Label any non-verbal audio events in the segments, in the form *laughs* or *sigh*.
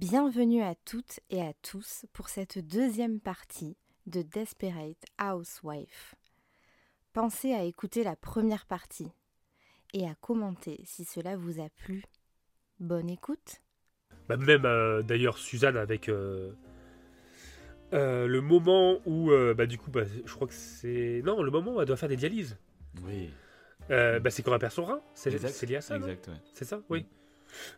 Bienvenue à toutes et à tous pour cette deuxième partie de Desperate Housewife. Pensez à écouter la première partie et à commenter si cela vous a plu. Bonne écoute. Bah, même euh, d'ailleurs Suzanne avec euh, euh, le moment où euh, bah, du coup bah, je crois que c'est non le moment où elle doit faire des dialyses. Oui, Euh, bah, c'est quand elle perd son rein. C'est lié à ça. Exact, ouais. C'est ça, oui.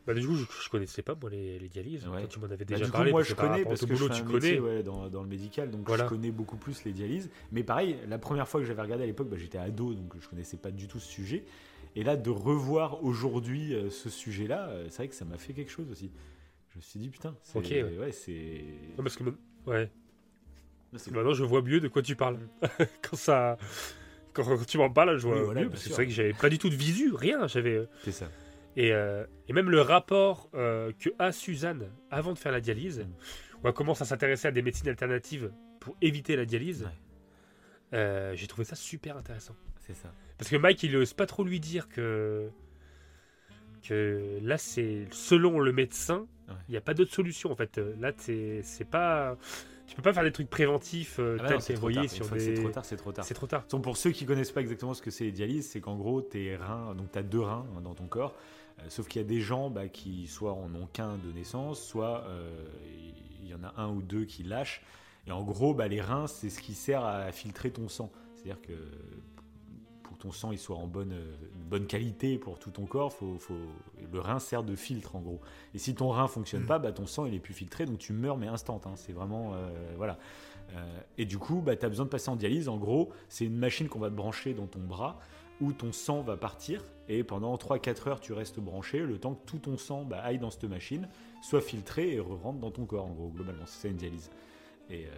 Bah, du coup, je, je connaissais pas moi les, les dialyses. Ouais. Toi, tu m'en avais Bah, déjà coup, parlé. moi, parce je connais parce que je boulot, fais tu métier connais. ouais, dans, dans le médical, donc Voilà. je connais beaucoup plus les dialyses. Mais pareil, la première fois que j'avais regardé à l'époque, bah, j'étais ado, donc je connaissais pas du tout ce sujet. Et là, de revoir aujourd'hui euh, ce sujet-là, euh, c'est vrai que ça m'a fait quelque chose aussi. Je me suis dit, putain, c'est. Ok, ouais. ouais, c'est. Non, parce que ouais. Maintenant, je vois mieux de quoi tu parles. *laughs* quand ça, quand tu m'en parles, je vois Oui, voilà, mieux. Parce que c'est vrai que j'avais pas du tout de visu, rien. J'avais euh, C'est ça. Et, euh, et même le rapport euh, que a Suzanne avant de faire la dialyse, Mm. où elle commence à s'intéresser à des médecines alternatives pour éviter la dialyse. Ouais. euh, J'ai trouvé ça super intéressant. C'est ça. Parce que Mike, il ose pas trop lui dire que que là, c'est selon le médecin, il Ouais. n'y a pas d'autre solution en fait. Euh, Là, c'est c'est pas, tu peux pas faire des trucs préventifs Ah bah c'est trop des. C'est trop tard, c'est trop tard. C'est trop tard. Donc, pour ceux qui connaissent pas exactement ce que c'est les dialyses, c'est qu'en gros, tes reins, donc tu as deux reins dans ton corps, sauf qu'il y a des gens bah, qui soit en ont qu'un de naissance, soit euh, il y en a un ou deux qui lâchent. Et en gros, bah, les reins, c'est ce qui sert à filtrer ton sang. C'est-à-dire que pour que ton sang il soit en bonne, euh, bonne qualité pour tout ton corps, faut, faut- le rein sert de filtre en gros. Et si ton rein fonctionne pas, bah, ton sang il est plus filtré, donc tu meurs mais instant. hein. C'est vraiment euh, voilà. Euh, et du coup, bah, tu as besoin de passer en dialyse. En gros, c'est une machine qu'on va te brancher dans ton bras où ton sang va partir et pendant 3-4 heures, tu restes branché le temps que tout ton sang bah, aille dans cette machine, soit filtré et rentre dans ton corps. En gros, globalement, c'est ça une dialyse. Et, euh,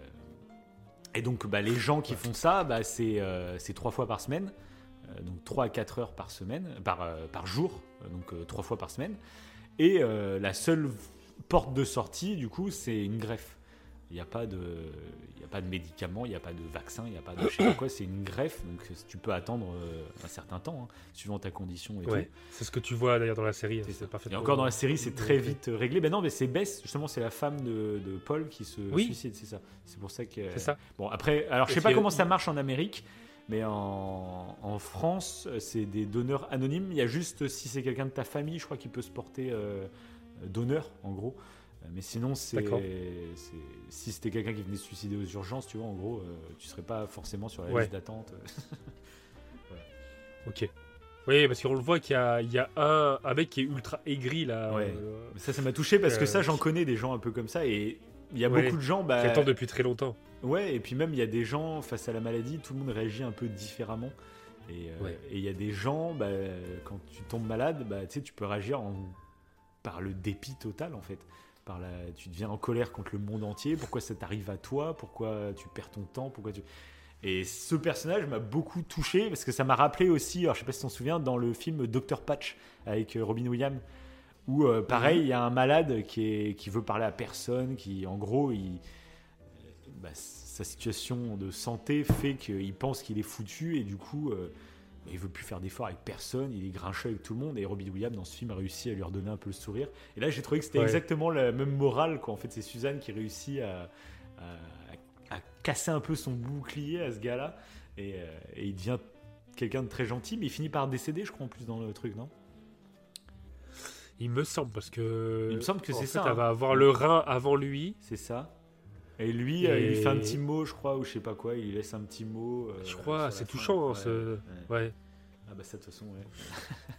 et donc, bah, les gens qui font ça, bah, c'est euh, c'est trois fois par semaine. Euh, donc 3 à 4 heures par semaine, par, euh, par jour, donc euh, trois fois par semaine. Et la seule porte de sortie, du coup, c'est une greffe. Il n'y a, pas de- a pas de médicaments, il n'y a pas de vaccin, il n'y a pas de je sais pas quoi, c'est une greffe. Donc tu peux attendre euh, un certain temps, hein, suivant ta condition et Ouais. C'est ce que tu vois d'ailleurs dans la série. C'est ça. C'est parfait. Et encore dans la série, c'est très vite euh, réglé. Ben non, mais c'est Bess, justement, c'est la femme de, de Paul qui se Oui. suicide, c'est ça. C'est pour ça que. C'est ça. Bon, après, alors je sais pas comment ça marche en Amérique, mais en, en France, euh, c'est des donneurs anonymes. Il y a juste si c'est quelqu'un de ta famille, je crois qu'il peut se porter euh, donneur, en gros. Euh, Mais sinon, c'est si c'était quelqu'un qui venait se suicider aux urgences, tu vois, en gros, euh, tu serais pas forcément sur la Ouais. liste d'attente. *laughs* Ok. Oui, parce qu'on le voit qu'il y y a un, un mec qui est ultra aigri là. Ouais. euh, ça, ça m'a touché parce que Euh, ça, j'en connais des gens un peu comme ça et il y a Ouais. beaucoup de gens. Bah, qui attend depuis très longtemps. Ouais, et puis même il y a des gens face à la maladie, tout le monde réagit un peu différemment. Et euh, Ouais. il y a des gens, bah, quand tu tombes malade, bah, tu peux réagir en- par le dépit total en fait. Par la, tu deviens en colère contre le monde entier. Pourquoi ça t'arrive à toi? Pourquoi tu perds ton temps? Pourquoi tu Et ce personnage m'a beaucoup touché parce que ça m'a rappelé aussi, alors je sais pas si tu t'en souviens, dans le film Dr Patch avec euh, Robin Williams, où euh, pareil, il y a un malade qui, est, qui veut parler à personne, qui en gros, il, bah, sa situation de santé fait qu'il pense qu'il est foutu et du coup, euh, bah, il veut plus faire d'efforts avec personne, il est grincheux avec tout le monde et Robin Williams dans ce film a réussi à lui redonner un peu le sourire. Et là, j'ai trouvé que c'était Ouais. exactement la même morale. Quoi. En fait, c'est Suzanne qui réussit à, à- à casser un peu son bouclier à ce gars-là et, euh, et il devient quelqu'un de très gentil, mais il finit par décéder, je crois, en plus dans le truc, non? Il me semble parce que. Il me semble que c'est ça, Elle hein. va avoir le rein avant lui. C'est ça. Et lui, euh, il fait un petit mot, je crois, ou je sais pas quoi, il laisse un petit mot. euh, Je crois, c'est touchant. hein, Ouais, ce- ouais. Ah bah ça, de toute façon, ouais. *laughs*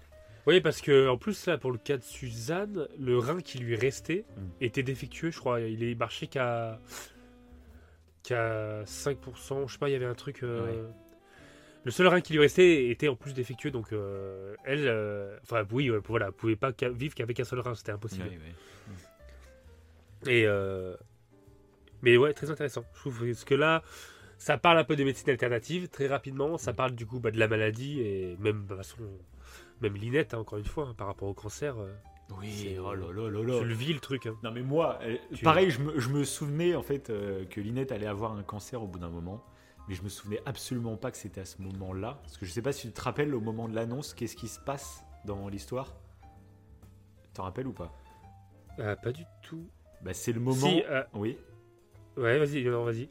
Oui, parce que en plus là, pour le cas de Suzanne, le rein qui lui restait Mm. était défectueux, je crois. Il est marché qu'à qu'à 5%. Je sais pas, il y avait un truc. euh, Le seul rein qui lui restait était en plus défectueux, donc euh, elle, euh, enfin oui, voilà, pouvait pas vivre qu'avec un seul rein, c'était impossible. Ouais, ouais. Et mais ouais, très intéressant. Je trouve parce que là, ça parle un peu des médecines alternatives très rapidement. Ça parle du coup bah, de la maladie et même de toute façon, même Linette, hein, encore une fois, hein, par rapport au cancer. euh, Oui, C'est- oh là là là là. Tu le vis le truc. hein. Non mais moi, euh, pareil, je me, je me souvenais en fait euh, que Linette allait avoir un cancer au bout d'un moment, mais je me souvenais absolument pas que c'était à ce moment-là. Parce que je sais pas si tu te rappelles au moment de l'annonce, qu'est-ce qui se passe dans l'histoire? T'en rappelles ou pas? Pas du tout. bah, c'est le moment. Si, euh, Oui. Ouais, vas-y, vas-y.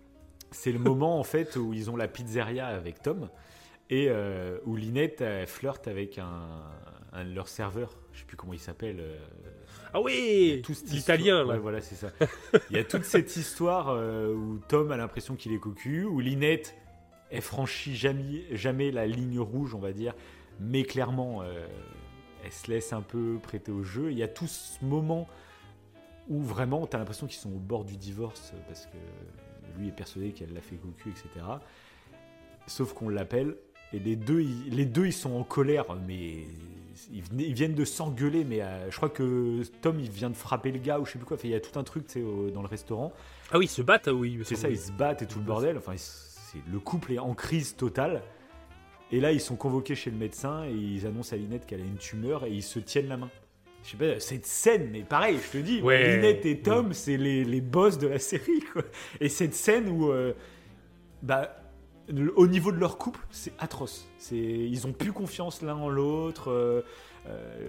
C'est le moment en fait où ils ont la pizzeria avec Tom et euh, où Linette flirte avec un, un de leurs serveurs. Je sais plus comment il s'appelle. euh, Ah oui L'italien. Ouais, voilà, c'est ça. Il y a toute cette histoire euh, où Tom a l'impression qu'il est cocu, où Linette elle franchit jamais, jamais la ligne rouge, on va dire, mais clairement euh, elle se laisse un peu prêter au jeu. Il y a tout ce moment où vraiment tu as l'impression qu'ils sont au bord du divorce euh, parce que lui est persuadé qu'elle l'a fait cocu, etc. Sauf qu'on l'appelle et les deux, ils, les deux ils sont en colère, mais ils, viennent de s'engueuler. Mais euh, je crois que Tom il vient de frapper le gars ou je sais plus quoi. Enfin, il y a tout un truc au- dans le restaurant. Ah oui, ils se battent, oui. il me C'est ça, ils se battent et tout le bordel. Enfin, le couple est en crise totale. Et là, ils sont convoqués chez le médecin et ils annoncent à Linette qu'elle a une tumeur et ils se tiennent la main. Je sais pas, cette scène, mais pareil, je te dis, Ouais. Linette et Tom, c'est les, les boss de la série. Quoi. Et cette scène où, euh, bah, au niveau de leur couple, c'est atroce. C'est, ils ont plus confiance l'un en l'autre. euh, euh,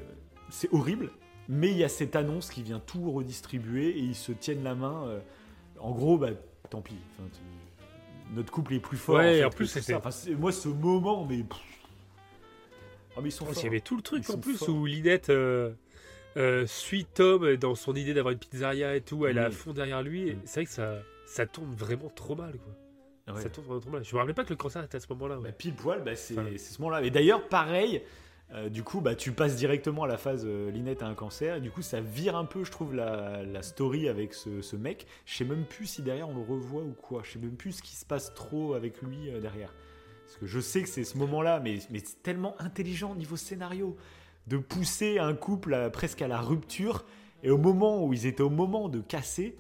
c'est horrible. Mais il y a cette annonce qui vient tout redistribuer et ils se tiennent la main. en gros, bah, tant pis. Enfin, notre couple est plus fort. Ouais, fait, en plus, c'était-. Enfin, moi, ce moment, mais. Ah, mais ils sont Oh, Il forts. y avait tout le truc en plus forts. où Linette euh, euh, suit Tom dans son idée d'avoir une pizzeria et tout. Elle est à Oui. fond derrière lui. Mm. C'est vrai que ça, ça tourne vraiment trop mal. Quoi. Ouais. Ça tourne vraiment trop mal. Je me rappelais pas que le cancer était à ce moment-là. ouais. Bah, pile poil, bah, c'est ce moment-là. Et d'ailleurs, pareil, euh, du coup, bah, tu passes directement à la phase euh, Linette a un cancer. Et du coup, ça vire un peu, je trouve, la, la story avec ce, ce mec. Je sais même plus si derrière on le revoit ou quoi. Je sais même plus ce qui se passe trop avec lui euh, derrière. Parce que je sais que c'est ce moment-là, mais, mais c'est tellement intelligent au niveau scénario de pousser un couple à- presque à la rupture. Et au moment où ils étaient au moment de casser,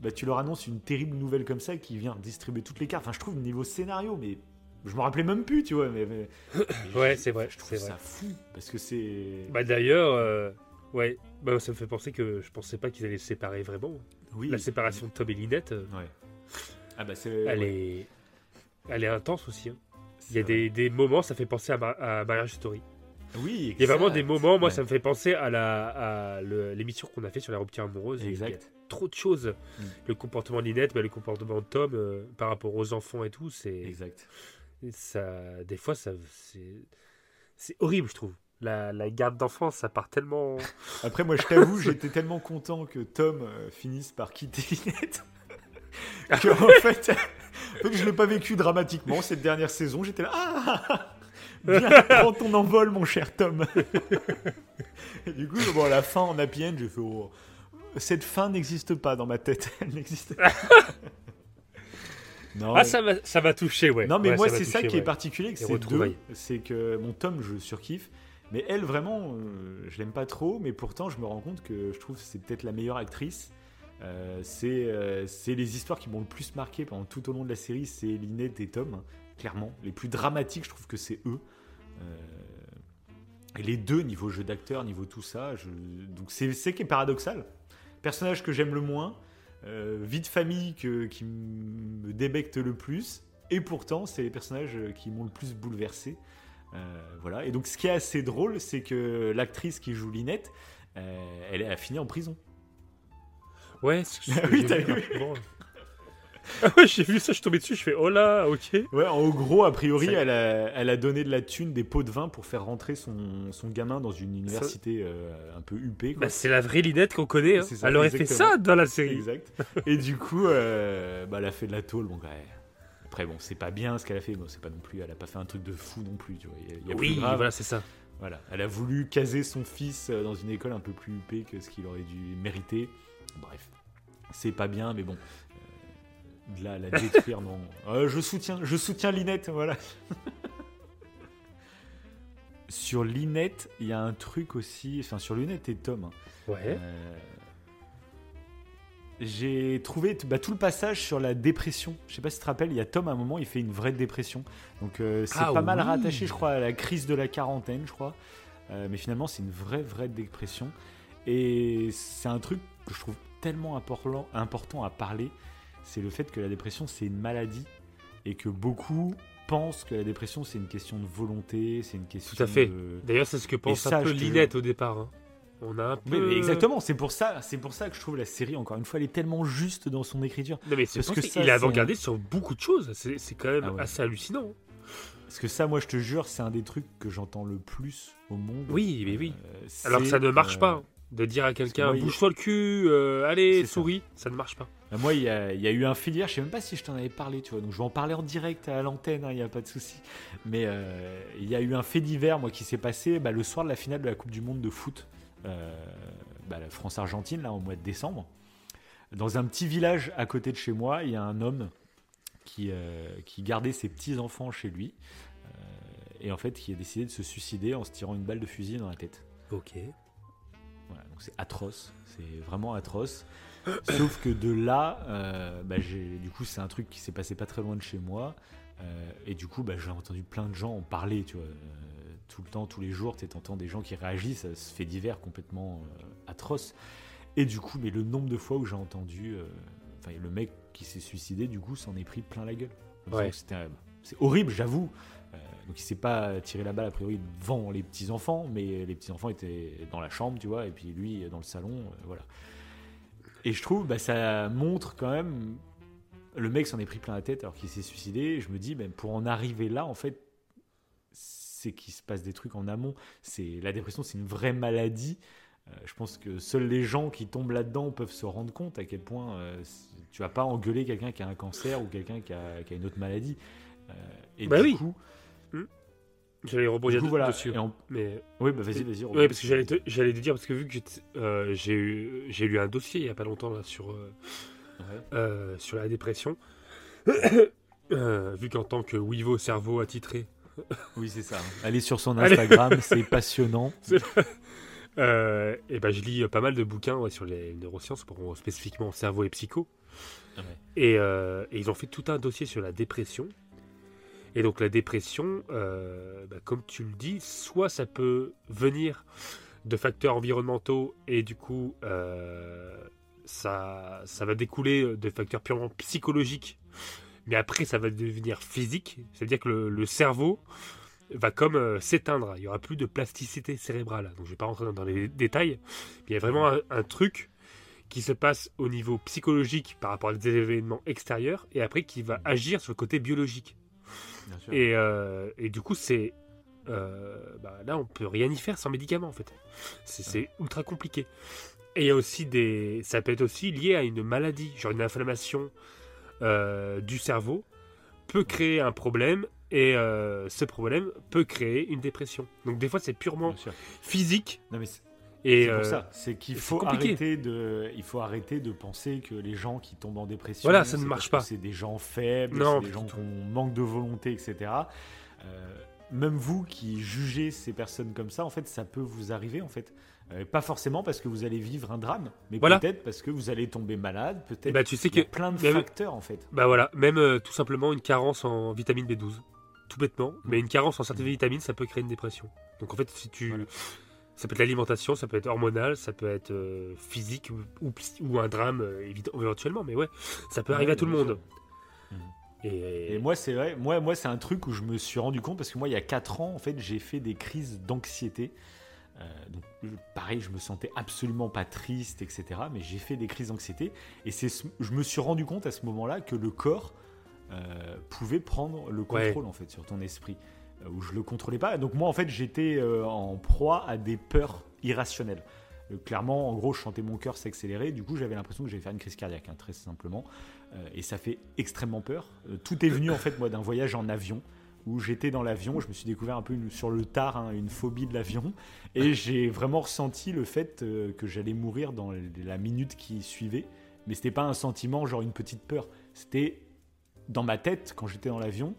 bah, tu leur annonces une terrible nouvelle comme ça qui vient distribuer toutes les cartes. Enfin, je trouve niveau scénario, mais je me rappelais même plus, tu vois. Mais, mais- *coughs* Ouais, c'est vrai. je trouve c'est vrai. ça fou parce que c'est. Bah, D'ailleurs, euh, ouais, bah, ça me fait penser que je pensais pas qu'ils allaient se séparer vraiment. oui. La séparation de Tom et Linette, euh, Ouais. Ah bah c'est. elle, ouais, est... elle est intense aussi. hein. Il y a des, des moments, ça fait penser à, Ma- à Marriage Story. Oui. Il y a vraiment des moments, moi Ouais. ça me fait penser à la à l'émission qu'on a fait sur la rupture amoureuse. Il y a Exact. trop de choses. Mm. Le comportement de Linette, mais le comportement de Tom euh, par rapport aux enfants et tout, c'est Exact. ça. Des fois, ça c'est c'est horrible, je trouve. La, la garde d'enfance, ça part tellement. *laughs* Après, moi, je t'avoue, *laughs* j'étais tellement content que Tom euh, finisse par quitter *laughs* Linette. que, en fait, en fait, je l'ai pas vécu dramatiquement cette dernière saison. J'étais là. Ah Viens, *laughs* prends ton envol, mon cher Tom. Et du coup, bon, à la fin, en happy end, j'ai fait. oh, cette fin n'existe pas dans ma tête. *laughs* Elle n'existe pas. non, Ah, ça m'a ça m'a touché, ouais. Non, mais Ouais, moi, c'est ça qui est particulier, c'est retrouvailles. deux. C'est que mon Tom, je surkiffe. Mais elle, vraiment, euh, je l'aime pas trop. Mais pourtant, je me rends compte que je trouve que c'est peut-être la meilleure actrice. Euh, c'est euh, c'est les histoires qui m'ont le plus marqué pendant tout au long de la série. C'est Linette et Tom, clairement. Les plus dramatiques, je trouve que c'est eux. Euh, et les deux, niveau jeu d'acteur, niveau tout ça. Je... Donc, c'est c'est qui est paradoxal. Personnage que j'aime le moins. euh, vie de famille que- qui me débecte le plus. Et pourtant, c'est les personnages euh, qui m'ont le plus bouleversé. Euh, voilà. Et donc, ce qui est assez drôle, c'est que l'actrice qui joue Linette, euh, elle a fini en prison. Ouais, c'est ce que *laughs* Oui, vu vu. *laughs* j'ai vu ça, je suis tombé dessus, je fais oh là, ok. Ouais, en gros, a priori, elle a, elle a donné de la thune, des pots de vin pour faire rentrer son, son gamin dans une université euh, un peu huppée. Bah, c'est la vraie Linette qu'on connaît. hein. Ça, Elle aurait fait ça dans la série. Exact. Et du coup, euh, bah, elle a fait de la tôle. Bon, ouais. Après, bon, c'est pas bien ce qu'elle a fait. Bon, c'est pas non plus. Elle a pas fait un truc de fou non plus. Tu vois. Il y a, il y a plus Oui, grave. voilà, c'est ça. Voilà, elle a voulu caser son fils euh, dans une école un peu plus huppée que ce qu'il aurait dû mériter. Bref, c'est pas bien, mais bon. De à la détruire, non. *laughs* Euh, je soutiens, je soutiens Linette, voilà. *laughs* sur Linette, il y a un truc aussi, enfin sur Linette et Tom. hein. Ouais. Euh, j'ai trouvé bah, tout le passage sur la dépression. Je sais pas si tu te rappelles, il y a Tom à un moment, il fait une vraie dépression. Donc euh, c'est Ah pas mal rattaché, je crois, à la crise de la quarantaine, je crois. Euh, mais finalement, c'est une vraie, vraie dépression. Et c'est un truc que je trouve tellement important, important à parler. C'est le fait que la dépression, c'est une maladie. Et que beaucoup pensent que la dépression, c'est une question de volonté, c'est une question Tout à fait. de... D'ailleurs, c'est ce que pense un peu je te Linette au départ. hein. On a un peu. mais exactement, c'est pour ça, c'est pour ça que je trouve la série encore une fois, elle est tellement juste dans son écriture. Non, mais c'est Parce que que ça, il est avant-gardiste sur beaucoup de choses. C'est c'est quand même Ah ouais. assez hallucinant. Parce que ça, moi, je te jure, c'est un des trucs que j'entends le plus au monde. Oui, mais oui. Euh, Alors que ça ne marche euh, pas. De dire à que quelqu'un, bouge-toi le cul, euh, allez, ça. souris, ça ne marche pas. Bah, Moi, il y, a, il y a eu un fait d'hier, je sais même pas si je t'en avais parlé, tu vois, donc je vais en parler en direct à l'antenne, hein, il n'y a pas de souci. Mais euh, il y a eu un fait divers, moi, qui s'est passé bah, le soir de la finale de la Coupe du Monde de foot, euh, bah, la France-Argentine, là, au mois de décembre. Dans un petit village à côté de chez moi, il y a un homme qui, euh, qui gardait ses petits-enfants chez lui, euh, et en fait, qui a décidé de se suicider en se tirant une balle de fusil dans la tête. Ok. Voilà, donc c'est atroce, c'est vraiment atroce. Sauf que de là, euh, bah, du coup, c'est un truc qui s'est passé pas très loin de chez moi. euh, et du coup, bah, j'ai entendu plein de gens en parler, tu vois. euh, tout le temps, tous les jours, tu entends des gens qui réagissent à ce fait divers complètement atroce. Et du coup, mais le nombre de fois où j'ai entendu, enfin, le mec qui s'est suicidé, du coup, s'en est pris plein la gueule. Ouais. C'est horrible, j'avoue. Donc il s'est pas tiré la balle a priori devant les petits enfants, mais les petits enfants étaient dans la chambre, tu vois, et puis lui dans le salon, euh, voilà. Et je trouve, bah, ça montre quand même, le mec s'en est pris plein la tête alors qu'il s'est suicidé. Et je me dis, ben, pour en arriver là, en fait, c'est qu'il se passe des trucs en amont. C'est la dépression, c'est une vraie maladie. Euh, je pense que seuls les gens qui tombent là-dedans peuvent se rendre compte à quel point euh, tu vas pas engueuler quelqu'un qui a un cancer ou quelqu'un qui a, qui a une autre maladie. Euh, et Bah du oui. coup, J'allais rebondir coup, voilà. dessus. Mais Oui, bah vas-y, vas-y. Oui, parce que j'allais te, j'allais te dire, parce que vu que euh, j'ai eu, j'ai lu un dossier il y a pas longtemps là, sur, euh, Ouais. euh, sur la dépression, *coughs* vu qu'en tant que Wivo cerveau attitré, Oui, c'est ça. Allez sur son. Instagram, *laughs* c'est passionnant. et ben, je lis pas mal de bouquins ouais, sur les neurosciences, pour, spécifiquement cerveau et psycho. Et, et ils ont fait tout un dossier sur la dépression. Et donc la dépression, euh, bah, comme tu le dis, soit ça peut venir de facteurs environnementaux et du coup euh, ça, ça va découler de facteurs purement psychologiques. Mais après ça va devenir physique, c'est-à-dire que le, cerveau va comme euh, s'éteindre. Il y aura plus de plasticité cérébrale. Donc je vais pas rentrer dans, les détails. Mais il y a vraiment un truc qui se passe au niveau psychologique par rapport à des événements extérieurs et après qui va agir sur le côté biologique. Bien sûr. Et, euh, et du coup, c'est. euh, bah, là, on peut rien y faire sans médicaments en fait. C'est ultra compliqué. Et il y a aussi des. Ça peut être aussi lié à une maladie, genre une inflammation euh, du cerveau peut créer un problème et euh, ce problème peut créer une dépression. Donc des fois, c'est purement physique Non, mais c'est et c'est pour euh, ça. C'est qu'il faut arrêter de, il faut arrêter de penser que les gens qui tombent en dépression, Voilà, ça ne c'est marche pas. C'est des gens faibles, c'est des gens qui ont manque de volonté, etc. Euh, même vous qui jugez ces personnes comme ça, en fait, ça peut vous arriver, en fait. Euh, pas forcément parce que vous allez vivre un drame, mais Voilà. peut-être parce que vous allez tomber malade, peut-être. bah, tu sais que plein de même- facteurs, en fait. Bah voilà, même euh, tout simplement une carence en vitamine B12. Tout bêtement, mais une carence en certaines vitamines, ça peut créer une dépression. Donc en fait, si tu. Voilà. Ça peut être l'alimentation, ça peut être hormonal, ça peut être euh, physique ou, ou psy- ou un drame euh, éventuellement, mais ouais, ça peut Ouais, arriver à tout le monde. Et, Et moi, c'est vrai, moi, moi c'est un truc où je me suis rendu compte parce que moi, il y a 4 ans, en fait, j'ai fait des crises d'anxiété. Euh, donc, pareil, je me sentais absolument pas triste, etc. Mais j'ai fait des crises d'anxiété. Et c'est, ce- je me suis rendu compte à ce moment-là que le corps pouvait prendre le Ouais. contrôle, en fait, sur ton esprit. Euh, où je le contrôlais pas. Donc, moi, en fait, j'étais euh, en proie à des peurs irrationnelles. Euh, clairement, en gros, je sentais mon cœur s'accélérer. Du coup, j'avais l'impression que j'allais faire une crise cardiaque, hein, très simplement. Et ça fait extrêmement peur. Tout est venu en fait moi d'un voyage en avion où j'étais dans l'avion, je me suis découvert un peu sur le tard hein, une phobie de l'avion et j'ai vraiment ressenti le fait que j'allais mourir dans la minute qui suivait. Mais c'était pas un sentiment genre une petite peur, c'était dans ma tête quand j'étais dans l'avion,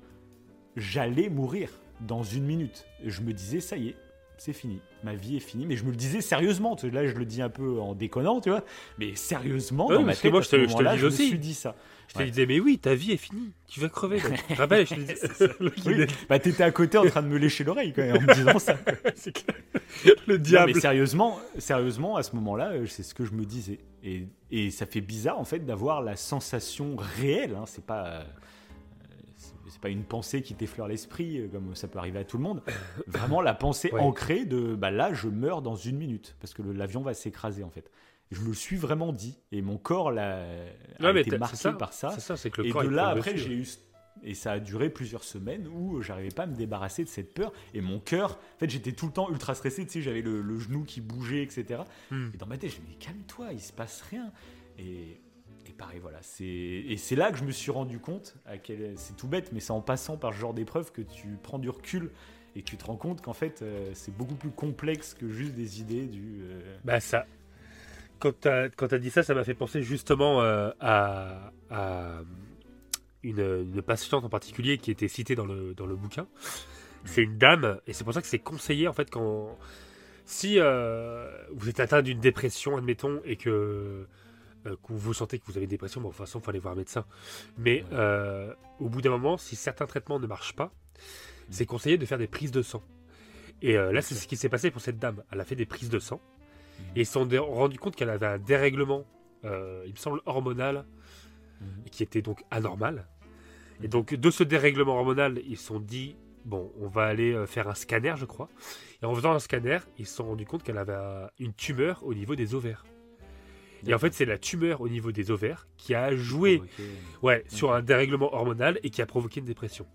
j'allais mourir dans une minute. Et je me disais ça y est, c'est fini, ma vie est finie. Mais je me le disais sérieusement. Là, je le dis un peu en déconnant, tu vois. Mais sérieusement, dans ma tête, moi, à je ce te- je te le moment-là, dis je me suis dit ça. je te Ouais. disais, mais oui, ta vie est finie, tu vas crever. Tu te rappelles, je te disais. *laughs* Oui, bah t'étais à côté en train de me lécher l'oreille quand même, en me disant ça. *laughs* Clair. le Non, diable. mais sérieusement, sérieusement, à ce moment-là, euh, c'est ce que je me disais. Et, et ça fait bizarre en fait d'avoir la sensation réelle. hein, c'est pas, euh, c'est- pas une pensée qui t'effleure l'esprit, euh, comme ça peut arriver à tout le monde. *coughs* Vraiment la pensée Ouais. ancrée de bah là, je meurs dans une minute parce que l'avion va s'écraser en fait. Je me le suis vraiment dit et mon corps l'a, a Ouais, été marqué ça, par ça. C'est ça, c'est que le Et corps de là, après, j'ai eu. Et ça a duré plusieurs semaines où j'arrivais pas à me débarrasser de cette peur. Et mon cœur, en fait, j'étais tout le temps ultra stressé. Tu sais, j'avais le, le genou qui bougeait, etc. Hmm. Et dans ma tête, je me dis, calme-toi, il se passe rien. Et, et pareil, voilà. c'est- Et c'est là que je me suis rendu compte, à quel... c'est tout bête, mais c'est en passant par ce genre d'épreuve que tu prends du recul et que tu te rends compte qu'en fait, euh, c'est beaucoup plus complexe que juste des idées du. euh, Bah ça. Quand t'as quand t'as dit ça, ça m'a fait penser justement euh, à, à une, une patiente en particulier qui était citée dans le, dans le bouquin. C'est une dame, et c'est pour ça que c'est conseillé en fait quand si vous êtes atteint d'une dépression, admettons, et que, euh, que vous sentez que vous avez une dépression, bon, de toute façon, il faut aller voir un médecin. Mais euh, au bout d'un moment, si certains traitements ne marchent pas, c'est conseillé de faire des prises de sang. Et euh, là, c'est ce qui s'est passé pour cette dame. Elle a fait des prises de sang. Et ils se sont dé- rendu compte qu'elle avait un dérèglement, il me semble, hormonal, et qui était donc anormal. Et donc, de ce dérèglement hormonal, ils se sont dit, bon, on va aller faire un scanner, je crois. Et en faisant un scanner, ils se sont rendu compte qu'elle avait un- une tumeur au niveau des ovaires. Et en fait, c'est la tumeur au niveau des ovaires qui a joué Ok. ouais, sur un dérèglement hormonal et qui a provoqué une dépression.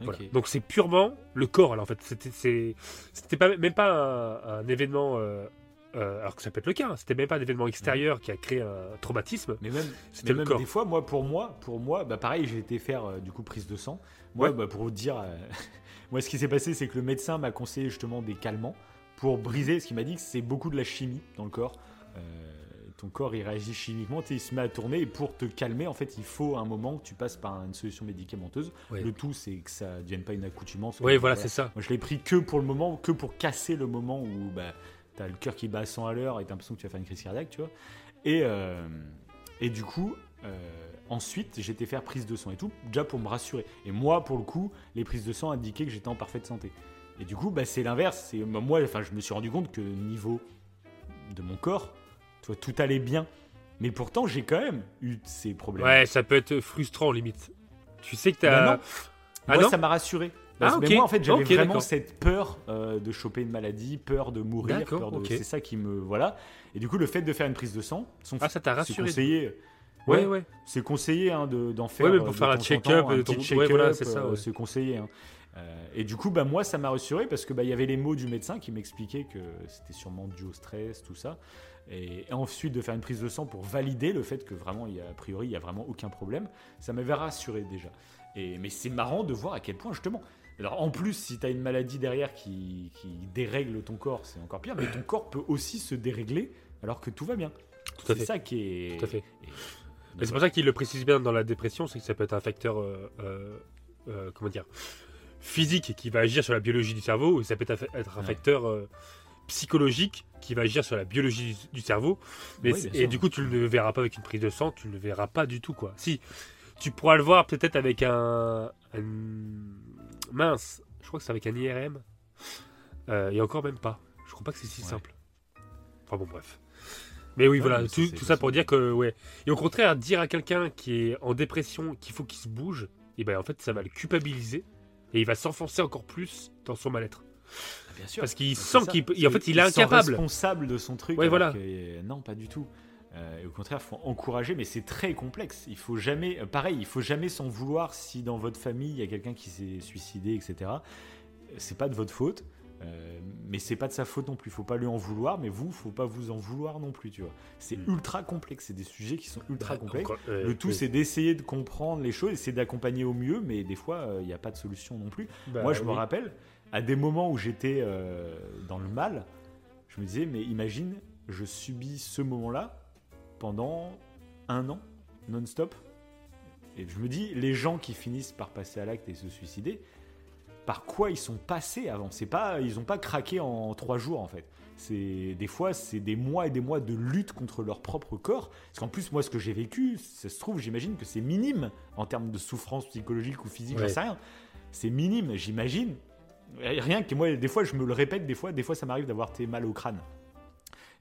Voilà. Donc c'est purement le corps. Alors, en fait, c'était pas même pas un, un événement. euh, euh, alors que ça peut être le cas. hein, C'était même pas un événement extérieur qui a créé un traumatisme. Mais même, mais le même corps. des fois, moi, pour moi, pour moi, bah pareil, j'ai été faire euh, du coup prise de sang. Moi, Ouais. bah, pour vous dire, euh, *laughs* moi, ce qui s'est passé, c'est que le médecin m'a conseillé justement des calmants pour briser. Ce qu'il m'a dit, que c'est beaucoup de la chimie dans le corps. Euh, ton corps, il réagit chimiquement, il se met à tourner. Et pour te calmer, en fait, il faut un moment que tu passes par une solution médicamenteuse. Ouais. Le tout, c'est que ça ne devienne pas une accoutumance. Oui, voilà, c'est ça. Moi, je l'ai pris que pour le moment, que pour casser le moment où bah, tu as le cœur qui bat à 100 à l'heure et tu as l'impression que tu vas faire une crise cardiaque, tu vois. Et, euh, et du coup, euh, ensuite, j'étais faire prise de sang et tout, déjà pour me rassurer. Et moi, pour le coup, les prises de sang indiquaient que j'étais en parfaite santé. Et du coup, bah, c'est l'inverse. Bah, moi, enfin, je me suis rendu compte que niveau de mon corps, vois, tout allait bien. Mais pourtant, j'ai quand même eu ces problèmes. Ouais, ça peut être frustrant limite. Tu sais que t'as. non. Ah moi, non ça m'a rassuré. Ah, Parce que ok. moi, en fait, j'avais vraiment cette peur euh, de choper une maladie, peur de mourir, peur de... c'est ça qui me voilà. Et du coup, le fait de faire une prise de sang, son- Ah, ça t'a c'est rassuré. conseillé. Ouais, Ouais, ouais. c'est conseillé hein, de- d'en faire. Ouais, mais euh, pour faire un check-up un ton- petit ouais, check-up, voilà, c'est ça, euh, ouais. c'est conseillé. hein. Euh, et du coup, bah moi, ça m'a rassuré parce que bah y avait les mots du médecin qui m'expliquaient que c'était sûrement dû au stress, tout ça. Et ensuite de faire une prise de sang pour valider le fait que vraiment, il y a, a priori, il y a vraiment aucun problème, ça m'avait rassuré déjà. Et, mais c'est marrant de voir à quel point justement. Alors en plus, si tu as une maladie derrière qui, qui dérègle ton corps, c'est encore pire. Mais ton *clears throat* corps peut aussi se dérégler alors que tout va bien. C'est ça qui est. Tout à fait. et- Mais c'est pour ça qu'il le précise bien dans la dépression, c'est que ça peut être un facteur, euh, euh, euh, comment dire, physique qui va agir sur la biologie du cerveau, et ça peut être un facteur euh, psychologique qui va agir sur la biologie du, du cerveau. Mais Oui, et du coup, tu ne le verras pas avec une prise de sang, tu ne le verras pas du tout, quoi. Si, tu pourras le voir peut-être avec un, un- mince, je crois que c'est avec un IRM, euh, et encore même pas. Je crois pas que c'est si Ouais. simple. Enfin bon, bref. Mais oui, Ouais, voilà, mais tout, ça pour dire que, ouais. Et au contraire, dire à quelqu'un qui est en dépression qu'il faut qu'il se bouge, et ben en fait, ça va le culpabiliser et il va s'enfoncer encore plus dans son mal-être. Bien sûr. Parce qu'il C'est sent qu'il il- en fait, il est incapable. responsable de son truc. Ouais, alors voilà. que, euh, non, pas du tout. Euh, et au contraire, il faut encourager, mais c'est très complexe. Il faut jamais, euh, pareil, il faut jamais s'en vouloir si dans votre famille il y a quelqu'un qui s'est suicidé, etc. C'est pas de votre faute, euh, mais c'est pas de sa faute non plus. Faut pas lui en vouloir, mais vous, faut pas vous en vouloir non plus, tu vois. C'est Mm. ultra complexe. C'est des sujets qui sont ultra Bah, complexes. encore- euh, Le tout, oui. c'est d'essayer de comprendre les choses, essayer d'accompagner au mieux, mais des fois, euh, il n'y a pas de solution non plus. Bah, Moi, je me rappelle, à des moments où j'étais euh, dans le mal, je me disais, mais imagine, je subis ce moment-là pendant un an, non-stop. Et je me dis, les gens qui finissent par passer à l'acte et se suicider, par quoi ils sont passés avant? C'est pas, ils n'ont pas craqué en trois jours en fait. C'est des fois, c'est des mois et des mois de lutte contre leur propre corps. Parce qu'en plus, moi, ce que j'ai vécu, ça se trouve, j'imagine que c'est minime en termes de souffrance psychologique ou physique, j'en Ouais. sais rien. C'est minime, j'imagine. Rien que moi, des fois, je me le répète, des fois, des fois, ça m'arrive d'avoir mal au crâne.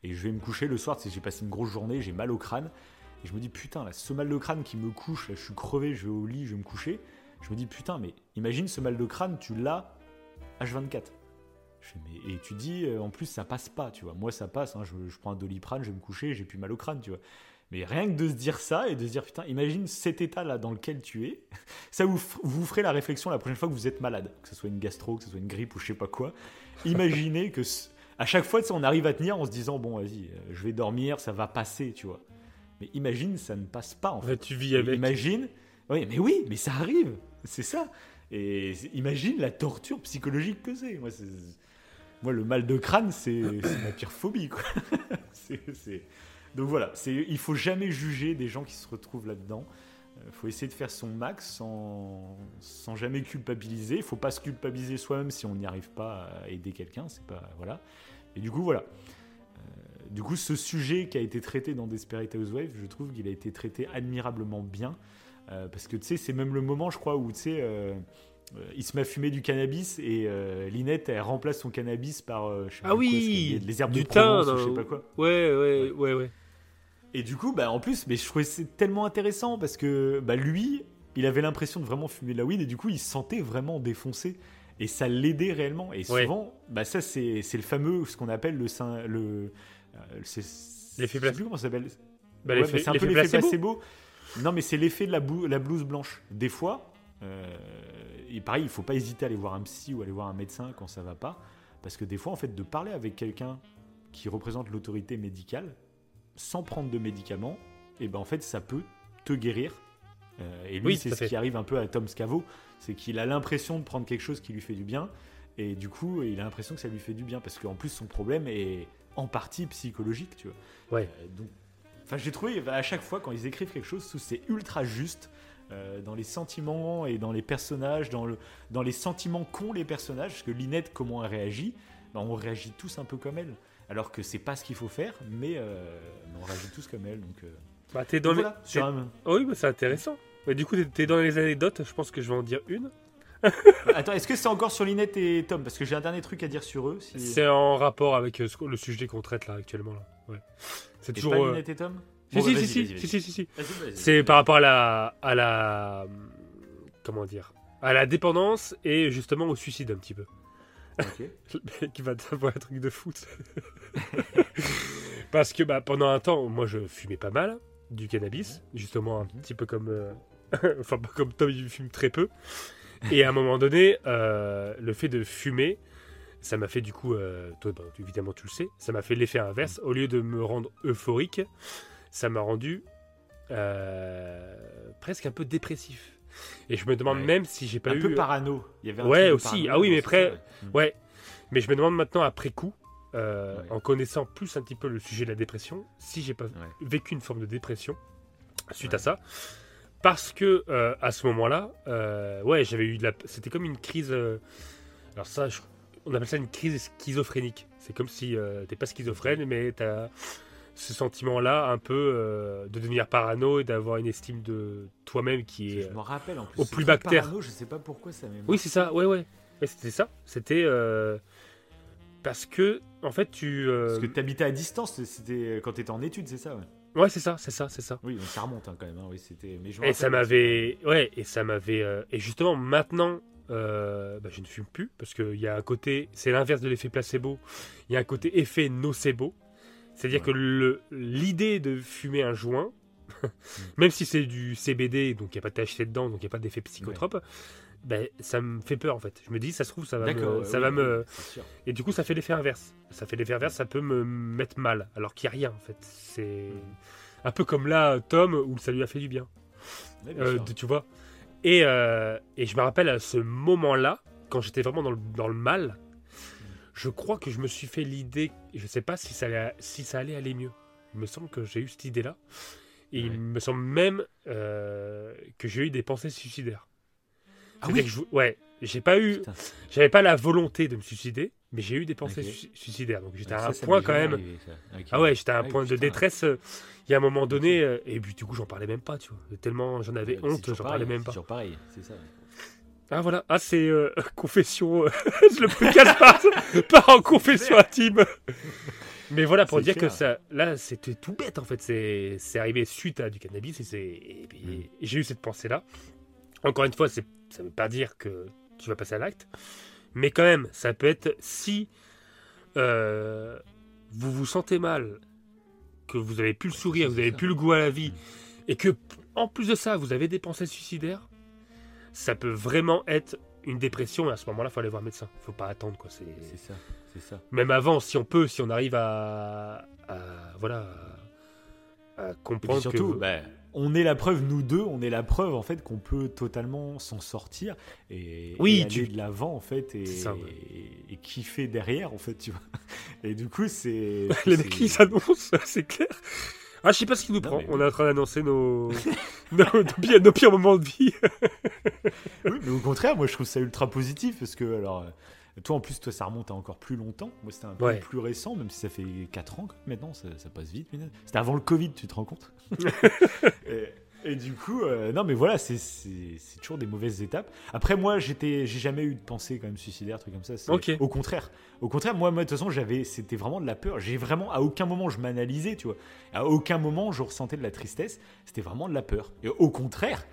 Et je vais me coucher le soir, j'ai passé une grosse journée, j'ai mal au crâne. Et je me dis, putain, là, ce mal de crâne qui me couche, là, je suis crevé, je vais au lit, je vais me coucher. Je me dis, putain, mais imagine ce mal de crâne, tu l'as H24. Je fais, mais, et tu dis, euh, en plus, ça passe pas, tu vois. Moi, ça passe, hein, je, je prends un doliprane, je vais me coucher, j'ai plus mal au crâne, tu vois. Mais rien que de se dire ça et de se dire, putain, imagine cet état-là dans lequel tu es, *laughs* ça vous, vous ferez la réflexion la prochaine fois que vous êtes malade, que ce soit une gastro, que ce soit une grippe ou je sais pas quoi. *laughs* Imaginez que à chaque fois, on arrive à tenir en se disant, bon, vas-y, euh, je vais dormir, ça va passer, tu vois. Mais imagine, ça ne passe pas en fait. fait, tu vis avec. Imagine, oui, mais oui, mais ça arrive, c'est ça. Et imagine la torture psychologique que c'est. Moi, moi, le mal de crâne, c'est ma pire phobie, quoi. *laughs* C'est- Donc voilà, c'est- il faut jamais juger des gens qui se retrouvent là-dedans. Il faut essayer de faire son max sans, sans jamais culpabiliser. Il faut pas se culpabiliser soi-même si on n'y arrive pas à aider quelqu'un. C'est pas voilà. Et du coup voilà. Euh, du coup, ce sujet qui a été traité dans Desperate Housewives, je trouve qu'il a été traité admirablement bien. Euh, parce que tu sais, c'est même le moment, je crois, où tu sais, euh, euh, il se à fumer du cannabis et euh, Linette, elle remplace son cannabis par euh, je sais Ah pas oui, les herbes du de Provence, thym, ou je sais pas quoi. Ouais, ouais, ouais, ouais. Et du coup, bah, en plus, mais je trouvais c'est tellement intéressant parce que bah, lui, il avait l'impression de vraiment fumer de la weed et du coup, il se sentait vraiment défoncé. Et ça l'aidait réellement. Et Ouais. souvent, bah, ça, c'est c'est le fameux, ce qu'on appelle le. le euh, L'effet plus comment ça s'appelle. Bah, Ouais, c'est un peu l'effet placebo. placebo. Non, mais c'est l'effet de la, la blouse blanche. Des fois, euh, et pareil, il faut pas hésiter à aller voir un psy ou aller voir un médecin quand ça va pas. Parce que des fois, en fait, de parler avec quelqu'un qui représente l'autorité médicale, sans prendre de médicaments, et ben en fait, ça peut te guérir. Euh, et lui, Oui, c'est ce fait. qui arrive un peu à Tom Scavo, c'est qu'il a l'impression de prendre quelque chose qui lui fait du bien, et du coup, il a l'impression que ça lui fait du bien, parce qu'en plus, son problème est en partie psychologique, tu vois. Ouais. Euh, donc, enfin, j'ai trouvé à chaque fois quand ils écrivent quelque chose, c'est ultra juste euh, dans les sentiments et dans les personnages, dans, le, dans les sentiments qu'ont les personnages. Parce que Linette, comment elle réagit, bah, on réagit tous un peu comme elle. Alors que c'est pas ce qu'il faut faire, mais, euh, on réagit tous comme elle. Donc, euh, Bah, t'es dans donc les... voilà, t'es- sur un- Oh oui, bah, c'est intéressant. Mais du coup, t'es- dans les anecdotes, je pense que je vais en dire une. Attends, est-ce que c'est encore sur Linette et Tom? Parce que j'ai un dernier truc à dire sur eux. Si... C'est en rapport avec euh, le sujet qu'on traite là actuellement. Là. Ouais. C'est Et toujours. pas euh, Linette et Tom? Si, Bon, si, bah, si, si, si, si, si, si. C'est par rapport à la, à la, comment dire, à la dépendance et justement au suicide un petit peu. Ok. Le mec qui va avoir un truc de foot. *laughs* Parce que bah, pendant un temps, moi je fumais pas mal du cannabis, justement un Mhm. petit peu comme, euh, *laughs* enfin pas comme Tom, il fume très peu. Et à un moment donné, euh, le fait de fumer, ça m'a fait du coup, euh, toi bah, évidemment tu le sais, ça m'a fait l'effet inverse. Au lieu de me rendre euphorique, ça m'a rendu presque un peu dépressif. Et je me demande Ouais. même si j'ai pas un eu. peu parano. Il y avait un Ouais, aussi. Ah oui, mais après- ouais. Ouais, mais je me demande maintenant après coup, euh, Ouais. en connaissant plus un petit peu le sujet de la dépression, si j'ai pas vécu une forme de dépression suite à ça. Parce que euh, à ce moment-là, euh, ouais, j'avais eu de la. C'était comme une crise. euh, alors ça, je- on appelle ça une crise schizophrénique. C'est comme si euh, t'es pas schizophrène, mais t'as ce sentiment-là un peu euh, de devenir parano et d'avoir une estime de toi-même qui est. Je m'en rappelle en plus. au plus bactère. parano, je sais pas pourquoi ça m'est. Oui, c'est ça, ouais, ouais. C'était ça. C'était. euh, Parce que, en fait, tu. euh, Parce que t'habitais à distance, c'était quand t'étais en études, c'est ça, ouais. Ouais, c'est ça, c'est ça, c'est ça. Oui, donc ça remonte hein, quand même. hein, oui, c'était. Et ça m'avait. Ouais, et ça m'avait. euh, Et justement, maintenant, euh, bah, je ne fume plus. Parce qu'il y a un côté. C'est l'inverse de l'effet placebo. Il y a un côté effet nocebo. C'est-à-dire Ouais. que l'idée de fumer un joint, *laughs* même si c'est du CBD, donc il n'y a pas de THC dedans, donc il n'y a pas d'effet psychotrope, ben, ça me fait peur en fait. Je me dis, ça se trouve, ça va me. ça oui, va oui, me... Et du coup, ça fait l'effet inverse. Ça fait l'effet inverse, ça peut me mettre mal, alors qu'il n'y a rien en fait. C'est un peu comme là, Tom, où ça lui a fait du bien. Euh, tu vois et, euh, et je me rappelle à ce moment-là, quand j'étais vraiment dans le, dans le mal, je crois que je me suis fait l'idée, je sais pas si ça, allait, si ça allait aller mieux. Il me semble que j'ai eu cette idée-là. Et il me semble même euh, que j'ai eu des pensées suicidaires. Ah oui que je- ouais, j'ai pas eu, j'avais pas la volonté de me suicider, mais j'ai eu des pensées su- suicidaires. Donc j'étais Ouais, à un ça point quand même. arrivé. Ah ouais, j'étais à un Ouais, point de détresse. euh, Il y a un moment donné, euh, et puis du coup, j'en parlais même pas, tu vois. Tellement j'en avais c'est honte, j'en parlais même c'est pas. toujours pareil, c'est ça. Ah voilà, ah c'est euh, *laughs* confession, euh, *laughs* je le podcast part, part en confession intime. Mais voilà, pour dire que ça, là c'était tout bête en fait, c'est c'est arrivé suite à du cannabis et, c'est- et puis, Mm. et j'ai eu cette pensée là. Encore une fois, ça veut pas dire que tu vas passer à l'acte. Mais quand même, ça peut être si euh, vous vous sentez mal, que vous avez plus le sourire, vous avez plus le goût à la vie, et que en plus de ça, vous avez des pensées suicidaires, ça peut vraiment être une dépression. Et à ce moment-là, il faut aller voir un médecin. faut pas attendre. quoi. C'est C'est ça, c'est ça. Même avant, si on peut, si on arrive à, à- voilà, à, à Et comprendre surtout, que. bah, on est la preuve, nous deux, on est la preuve en fait qu'on peut totalement s'en sortir et, Oui, et aller tu- de l'avant en fait et, ça, ouais. et, et kiffer derrière en fait, tu vois. *laughs* Et du coup, c'est *laughs* les c'est- mecs qui s'annoncent, *laughs* c'est clair. Ah, je sais pas ce qui nous Non, prend. mais On est en train d'annoncer nos... *laughs* nos, nos pires, nos pires moments de vie. *laughs* Oui, mais au contraire, moi je trouve ça ultra positif parce que alors euh, toi en plus toi ça remonte à encore plus longtemps. Moi c'était un peu Ouais. plus récent, même si ça fait 4 ans maintenant, ça, ça passe vite. C'était avant le Covid, tu te rends compte? *laughs* Et, et du coup, euh, non mais voilà, c'est c'est- c'est toujours des mauvaises étapes. Après moi j'étais, j'ai jamais eu de pensée quand même suicidaire, truc comme ça. Au contraire, au contraire, moi, moi de toute façon j'avais, c'était vraiment de la peur. J'ai vraiment à aucun moment je m'analysais, tu vois. À aucun moment je ressentais de la tristesse. C'était vraiment de la peur. Et au contraire,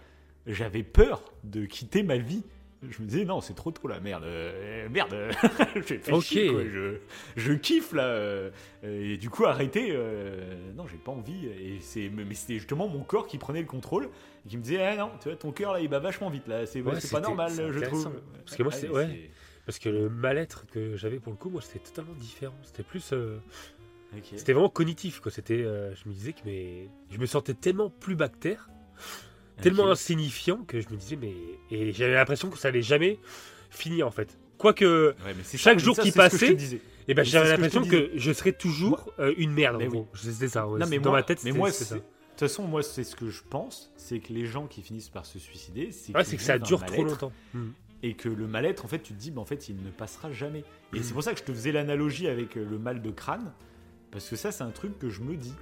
j'avais peur de quitter ma vie. Je me disais, non, c'est trop tôt la merde. euh, merde, *laughs* chier, quoi, je, je kiffe là. euh, et du coup, arrêtez. euh, non, j'ai pas envie. Et c'est, mais c'était justement mon corps qui prenait le contrôle et qui me disait, ah non, tu vois, ton cœur là, il bat vachement vite là. C'est, Ouais, pas normal, je trouve. Parce que moi, c'est- ouais. Parce que le mal-être que j'avais pour le coup, moi, c'était totalement différent. C'était plus. C'était vraiment cognitif, quoi. C'était. je me disais que mais... je me sentais tellement plus bactère, tellement insignifiant que je me disais, mais. Et j'avais l'impression que ça allait jamais finir, en fait. Quoique. Ouais, mais chaque mais jour ça, qui que je passait. Eh ben, Mais j'avais que je l'impression que, je serais toujours euh, une merde, en Mais gros. C'était ça, ouais. Non, mais Dans moi- ma tête, mais c'était ça. De toute façon, moi, c'est ce que je pense, c'est que les gens qui finissent par se suicider, c'est Ouais, c'est que ça dure trop longtemps. Hmm. Et que le mal-être, en fait, tu te dis, bah, en fait, il ne passera jamais. Et Mhm. c'est pour ça que je te faisais l'analogie avec euh, le mal de crâne, parce que ça, c'est un truc que je me dis.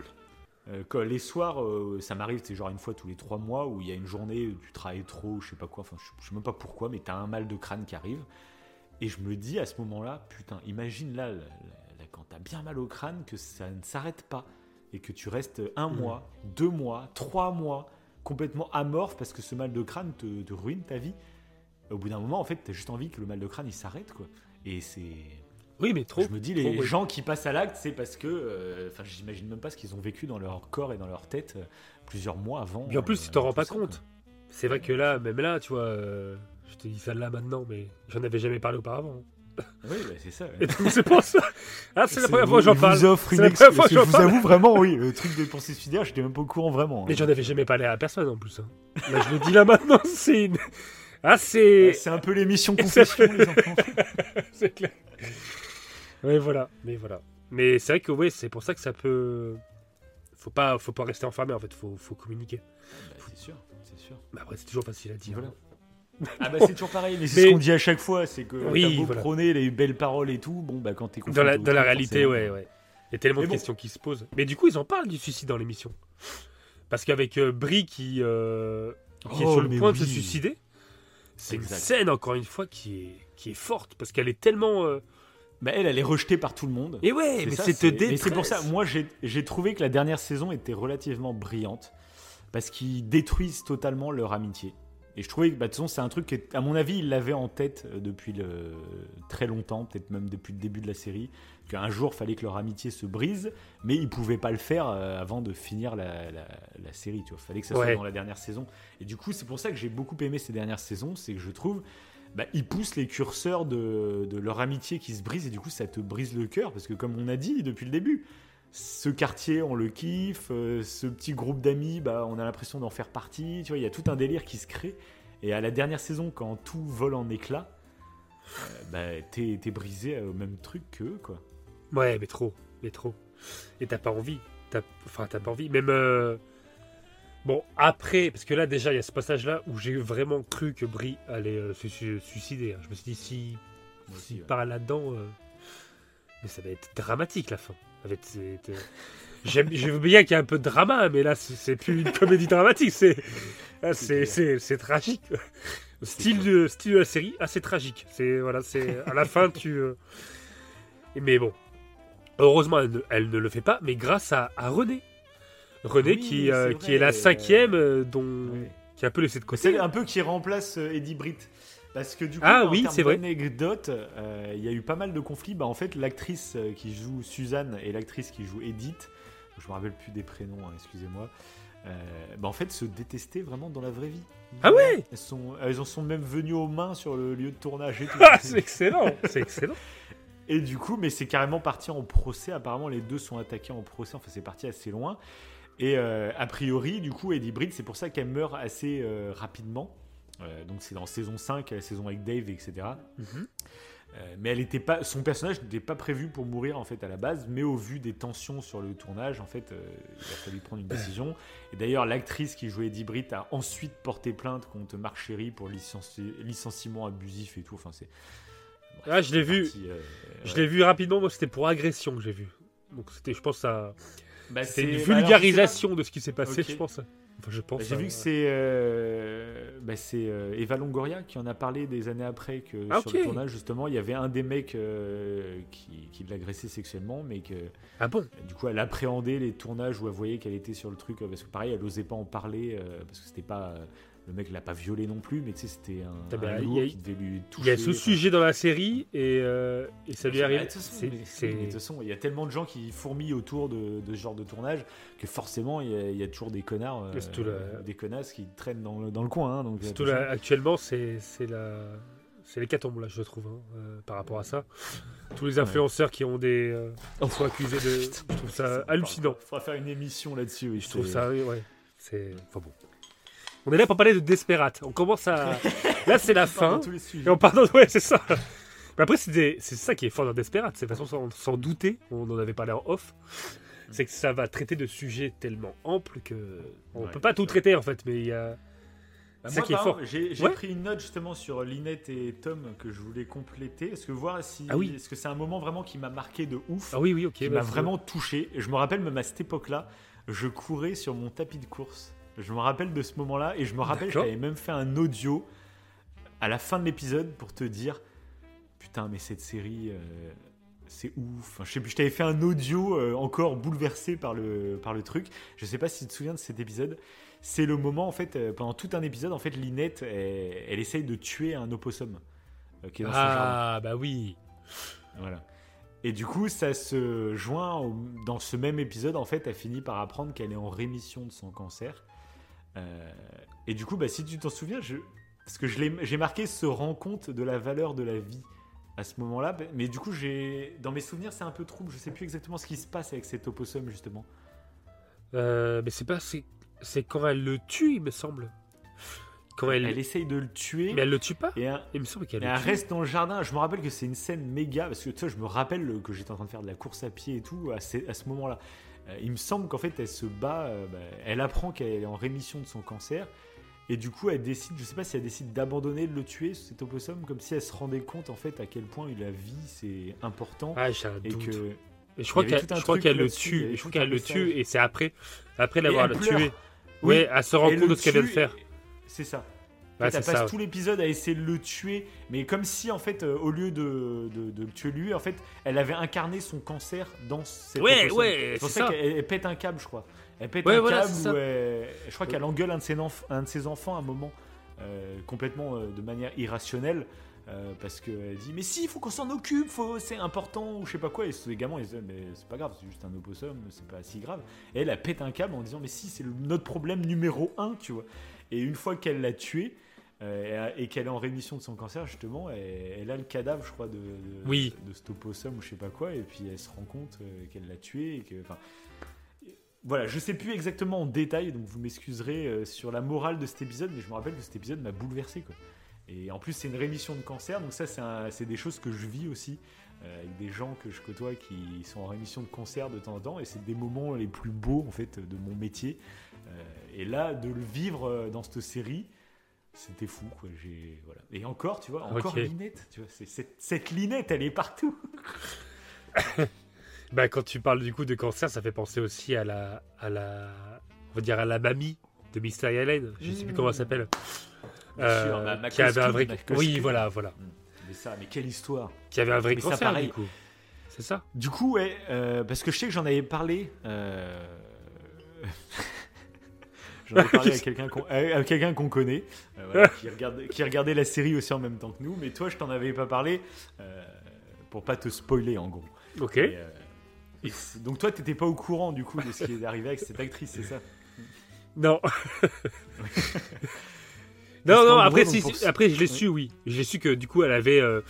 Euh, quand les soirs, euh, ça m'arrive, c'est genre une fois tous les trois mois où il y a une journée où tu travailles trop, je sais pas quoi, enfin, je, je sais même pas pourquoi, mais t'as un mal de crâne qui arrive. Et je me dis à ce moment-là, putain, imagine là, là, là, là, quand t'as bien mal au crâne, que ça ne s'arrête pas. Et que tu restes un Mhm. mois, deux mois, trois mois, complètement amorphe parce que ce mal de crâne te, te ruine ta vie. Au bout d'un moment, en fait, t'as juste envie que le mal de crâne il s'arrête, quoi. Et c'est. Oui, mais trop. je me dis, les trop, oui. gens qui passent à l'acte, c'est parce que. euh, Enfin, j'imagine même pas ce qu'ils ont vécu dans leur corps et dans leur tête euh, plusieurs mois avant. Puis en plus, euh, tu t'en rends pas ça, compte. C'est vrai que là, même là, tu vois, je te dis ça là maintenant, mais j'en avais jamais parlé auparavant. Oui, bah, c'est ça. ouais. Et donc, c'est pour ça. Ah, c'est la première fois que j'en parle. vous offre une première fois que Je vous parle. avoue vraiment, oui, le truc de pensée suicidaire, j'étais même pas au courant vraiment. Mais hein. j'en avais jamais parlé à personne en plus. hein. Là, je le dis là maintenant, *laughs* c'est une. Ah, c'est. Ouais, C'est un peu l'émission Et confession, les enfants. *laughs* c'est clair. Oui, voilà. Mais voilà. Mais c'est vrai que oui, c'est pour ça que ça peut. Faut pas, faut pas rester enfermé en fait. Faut, faut communiquer. Bah, c'est sûr, c'est sûr. Mais après, c'est toujours facile à dire. Voilà. *laughs* Ah bah c'est toujours pareil, mais c'est ce qu'on dit à chaque fois, c'est que Oui, voilà. prôner les belles paroles et tout, bon bah quand t'es Dans la, dans réalité, ouais, ouais. Il y a tellement Mais de bon. questions qui se posent. Mais du coup, ils en parlent du suicide dans l'émission. Parce qu'avec euh, Brie qui, euh, qui est Oh, sur le point de se suicider, c'est une scène, encore une fois, qui est, qui est forte. Parce qu'elle est tellement. euh, Bah elle, elle est rejetée par tout le monde. Et ouais, mais c'est te pour ça, moi j'ai trouvé que la dernière saison était relativement brillante parce qu'ils détruisent totalement leur amitié. Et je trouvais que, bah, de toute façon, c'est un truc qui, à mon avis, ils l'avaient en tête euh, depuis le, très longtemps, peut-être même depuis le début de la série, qu'un jour, fallait que leur amitié se brise, mais ils pouvaient pas le faire euh, avant de finir la, la- la série. Tu vois, fallait que ça soit dans la dernière saison. Et du coup, c'est pour ça que j'ai beaucoup aimé ces dernières saisons, c'est que je trouve, bah, ils poussent les curseurs de, de leur amitié qui se brise, et du coup, ça te brise le cœur, parce que comme on a dit depuis le début, ce quartier, on le kiffe. euh, ce petit groupe d'amis, bah, on a l'impression d'en faire partie. Tu vois, il y a tout un délire qui se crée. Et à la dernière saison, quand tout vole en éclats, euh, bah, t'es brisé au même truc qu'eux, quoi. Ouais, mais trop. Mais trop. Et t'as pas envie. T'as- Enfin, pas envie. Même. euh, Bon, après, parce que là, déjà, il y a ce passage-là où j'ai vraiment cru que Brie allait euh, se su- suicider. hein. Je me suis dit, si. Moi aussi, S'il ouais. part là-dedans, euh, mais ça va être dramatique la fin. Ça va être- c'est- c'est- J'aime, je veux bien qu'il y ait un peu de drama, mais là, c'est, c'est plus une comédie dramatique, c'est, *laughs* là, c'est, c'est, c'est tragique. Style de, style de la série, assez tragique. C'est, voilà, c'est, à la fin, tu. euh, Mais bon, heureusement, elle ne, elle ne le fait pas, mais grâce à, à René. René Oui, qui, euh, c'est qui est la cinquième, euh, dont, Ouais. qui est un peu laissé de C'est côté. un peu qui remplace euh, Eddie Britt. Parce que du coup, Ah en oui, termes c'est euh, il y a eu pas mal de conflits. Bah, en fait, l'actrice euh, qui joue Suzanne et l'actrice qui joue Edith, je me rappelle plus des prénoms, hein, excusez-moi, euh, bah, en fait, se détestaient vraiment dans la vraie vie. Ah ouais elles, sont, elles en sont même venues aux mains sur le lieu de tournage et tout. *laughs* Ah, c'est excellent, c'est excellent. Et du coup, mais c'est carrément parti en procès. Apparemment, les deux sont attaqués en procès. Enfin, c'est parti assez loin. Et euh, a priori, du coup, Eddie Britt, c'est pour ça qu'elle meurt assez euh, rapidement. Euh, donc, c'est dans saison 5, la saison avec Dave, etc. Mhm. Mais elle était pas, son personnage n'était pas prévu pour mourir en fait à la base, mais au vu des tensions sur le tournage, en fait, il a fallu prendre une décision. Et d'ailleurs, l'actrice qui jouait Eddie Britt a ensuite porté plainte contre Marc Chéry pour licenci- licenciement abusif et tout. Enfin, c'est. Ah, je l'ai vu. Je ouais. l'ai vu rapidement, moi c'était pour agression que j'ai vu. Donc c'était, je pense, ça, Bah, c'était une c'est- bah, alors, vulgarisation de ce qui s'est passé, je pense. Enfin, je pense. Bah, J'ai vu euh, que c'est euh, bah, c'est euh, Eva Longoria qui en a parlé des années après que Ah, sur le tournage justement il y avait un des mecs euh, qui, qui l'agressait sexuellement mais que Ah bon? du coup elle appréhendait les tournages où elle voyait qu'elle était sur le truc parce que pareil elle osait pas en parler parce que c'était pas le mec l'a pas violé non plus mais tu sais c'était un, Ah bah, un il lourd a- qui devait lui Il toucher y a ce enfin, sujet dans la série et, euh, et ça lui bah, arrive. de toute façon, il y a tellement de gens qui fourmillent autour de, de ce genre de tournage que forcément, il y a, il y a toujours des connards, euh, des connasses qui traînent dans le, dans le coin. hein, donc, actuellement, c'est la. C'est l'hécatombe, là, je trouve, hein, euh, par rapport à ça. Tous les influenceurs qui ont des. qui sont accusés de. Je trouve ça hallucinant. Il faudra faire une émission là-dessus. oui, Je trouve ça, oui, ouais. C'est. Enfin bon. On est là pour parler de Desperate. On commence à. Là, c'est la on parle fin. de tous les sujets. Et on pardonne, ouais, c'est ça. Mais après, c'est des- c'est ça qui est fort dans Desperate. C'est de toute façon, sans, sans douter, on en avait parlé en off. C'est que ça va traiter de sujets tellement amples que. On Ouais, peut pas tout traiter, en fait, mais il y a. Bah, c'est ça moi, qui est fort. exemple, J'ai j'ai Ouais. pris une note justement sur Linette et Tom que je voulais compléter. Est-ce que voir si. Ah oui. Est-ce que c'est un moment vraiment qui m'a marqué de ouf? Ah oui, oui, ok. qui bah, m'a vraiment touché. Et Je me rappelle même à cette époque-là, je courais sur mon tapis de course. Je me rappelle de ce moment-là et je me rappelle, D'accord. j'avais même fait un audio à la fin de l'épisode pour te dire putain, mais cette série, euh, c'est ouf. Enfin, je sais plus, je t'avais fait un audio euh, encore bouleversé par le, par le truc. Je sais pas si tu te souviens de cet épisode. C'est le moment, en fait, euh, pendant tout un épisode, en fait, Linette, elle, elle essaye de tuer un opossum qui est dans. Ah, bah oui. Voilà. Et du coup, ça se joint au- dans ce même épisode. En fait, elle finit par apprendre qu'elle est en rémission de son cancer. Euh, et du coup, bah, si tu t'en souviens, je, parce que je l'ai- j'ai marqué se rend compte de la valeur de la vie à ce moment-là. Mais du coup, j'ai dans mes souvenirs, c'est un peu trouble. Je sais plus exactement ce qui se passe avec cet opossum justement. Euh, mais c'est pas. C'est c'est quand elle le tue, il me semble. Quand elle. Elle essaye de le tuer. Mais elle le tue pas Et un- Il me semble qu'elle reste dans le jardin. Je me rappelle que c'est une scène méga parce que tu sais, je me rappelle que j'étais en train de faire de la course à pied et tout à ce, à ce moment-là. Euh, il me semble qu'en fait, elle se bat. euh, bah, elle apprend qu'elle est en rémission de son cancer. Et du coup, elle décide, je sais pas si elle décide d'abandonner de le tuer, cet opossum, comme si elle se rendait compte en fait à quel point la vie c'est important. Ah, j'ai un et doute. que. Je crois qu'elle le tue. je crois qu'elle le tue et c'est après, après l'avoir tué. Oui, Ouais, elle se rend compte de ce qu'elle vient de faire. C'est ça. C'est passe ça. tout l'épisode à essayer de le tuer, mais comme si en fait, euh, au lieu de, de- de le tuer lui, en fait, elle avait incarné son cancer dans cette Ouais, ouais, C'est pour ça ça. qu'elle elle pète un câble, je crois. Elle pète Ouais, un voilà, câble ça. où elle- je crois qu'elle engueule un de ses, un de ses enfants à un moment, euh, complètement euh, de manière irrationnelle. euh, parce qu'elle dit mais si il faut qu'on s'en occupe faut c'est important ou je sais pas quoi et les gamins ils disent mais c'est pas grave c'est juste un opossum c'est pas si grave et elle elle pète un câble en disant mais si c'est notre problème numéro un tu vois et une fois qu'elle l'a tué euh, et qu'elle est en rémission de son cancer, justement, elle, elle a le cadavre, je crois, de, de, Oui. de cet opossum ou je sais pas quoi, et puis elle se rend compte euh, qu'elle l'a tué. Et que, enfin, voilà, je sais plus exactement en détail, donc vous m'excuserez euh, sur la morale de cet épisode, mais je me rappelle que cet épisode m'a bouleversé. Quoi. Et en plus, c'est une rémission de cancer, donc ça, c'est des choses que je vis aussi. avec des gens que je côtoie qui sont en rémission de cancer de temps en temps, et c'est des moments les plus beaux en fait de mon métier. Et là, de le vivre dans cette série, c'était fou. Quoi. J'ai, voilà. Et encore, tu vois, encore Ok. Linette, tu vois, cette, cette Linette, elle est partout. *laughs* Bah, quand tu parles du coup de cancer, ça fait penser aussi à la, à la, on va dire à la mamie de Mystery Island. Je sais plus Mmh. comment elle s'appelle. Bien sûr, Euh, ma- ma qui avait un vrai, oui, voilà, voilà, Mais ça, mais quelle histoire. qui avait un vrai Mais ça, cancer pareil. du coup. C'est ça? Du coup, ouais, euh, parce que je sais que j'en avais parlé. euh, J'en ai parlé *laughs* à quelqu'un qu'on connaît, euh, voilà, *laughs* qui, regarde, qui regardait la série aussi en même temps que nous. Mais toi, je t'en avais pas parlé euh, pour pas te spoiler en gros. Ok. Et, euh, et donc toi, t'étais pas au courant du coup de ce qui est arrivé avec cette actrice, c'est ça? Non. *laughs* Non, non, après, si, après je l'ai su, oui. J'ai su que du coup, elle avait. euh,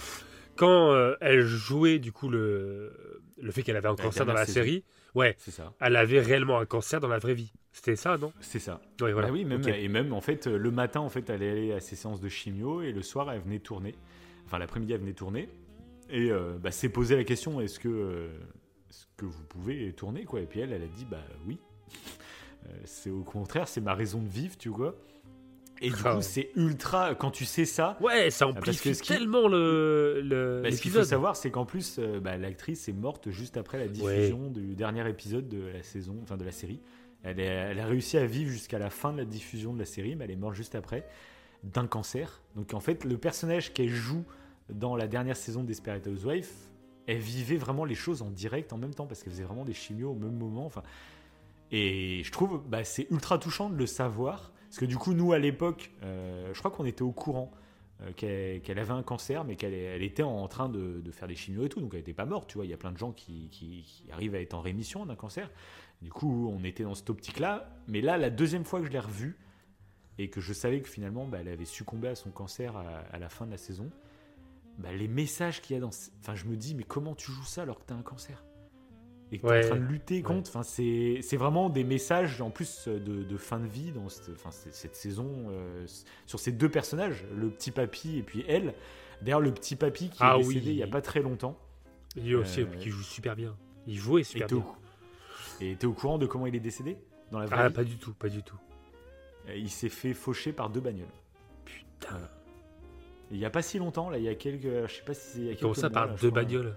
quand elle jouait, du coup, le, le fait qu'elle avait un cancer dans la série, ouais, C'est ça. elle avait réellement un cancer dans la vraie vie. C'était ça, non? C'est ça. Ouais, voilà. Bah oui, même, Ok. et même en fait, euh, le matin, en fait, elle allait à ses séances de chimio et le soir, elle venait tourner. Enfin, l'après-midi, elle venait tourner. Et euh, bah, s'est posé la question est-ce que, euh, que vous pouvez tourner quoi? Et puis elle, elle a dit bah oui. Euh, c'est au contraire, c'est ma raison de vivre, tu vois. Et du Ah. coup, c'est ultra. Quand tu sais ça, Ouais, ça parce que amplifie ce qui- tellement le, le bah, ce qu'il faut savoir, c'est qu'en plus, euh, bah, l'actrice est morte juste après la diffusion du dernier épisode de la saison, enfin de la série. Elle, est- elle a réussi à vivre jusqu'à la fin de la diffusion de la série, mais elle est morte juste après d'un cancer. Donc en fait, le personnage qu'elle joue dans la dernière saison d'Esperate Housewife, elle vivait vraiment les choses en direct en même temps parce qu'elle faisait vraiment des chimios au même moment. Enfin, et je trouve bah, c'est ultra touchant de le savoir parce que du coup, nous à l'époque, euh, je crois qu'on était au courant euh, qu'elle avait un cancer, mais qu'elle elle était en train de, faire des chimios et tout, donc elle n'était pas morte, tu vois. Il y a plein de gens qui, arrivent à être en rémission d'un cancer. Du coup, on était dans cette optique-là. Mais là, la deuxième fois que je l'ai revue, et que je savais que finalement, bah, elle avait succombé à son cancer à, la fin de la saison, bah, les messages qu'il y a dans... Enfin, je me dis, mais comment tu joues ça alors que tu as un cancer? Et que tu es Ouais. en train de lutter contre. Enfin, c'est vraiment des messages en plus de, de fin de vie dans cette, enfin, cette- cette saison euh, sur ces deux personnages, le petit papy et puis elle. D'ailleurs, le petit papy qui Ah est oui. décédé il n'y a pas très longtemps. Lui aussi, Euh, qui joue super bien. Il jouait Et super au, bien. et t'es au courant de comment il est décédé dans la vraie Ah, vie? pas du tout, pas du tout. Euh, Il s'est fait faucher par deux bagnoles. Putain. Il n'y a pas si longtemps, là, il y a quelques. Je sais pas si c'est. il Comment ça, par deux bagnoles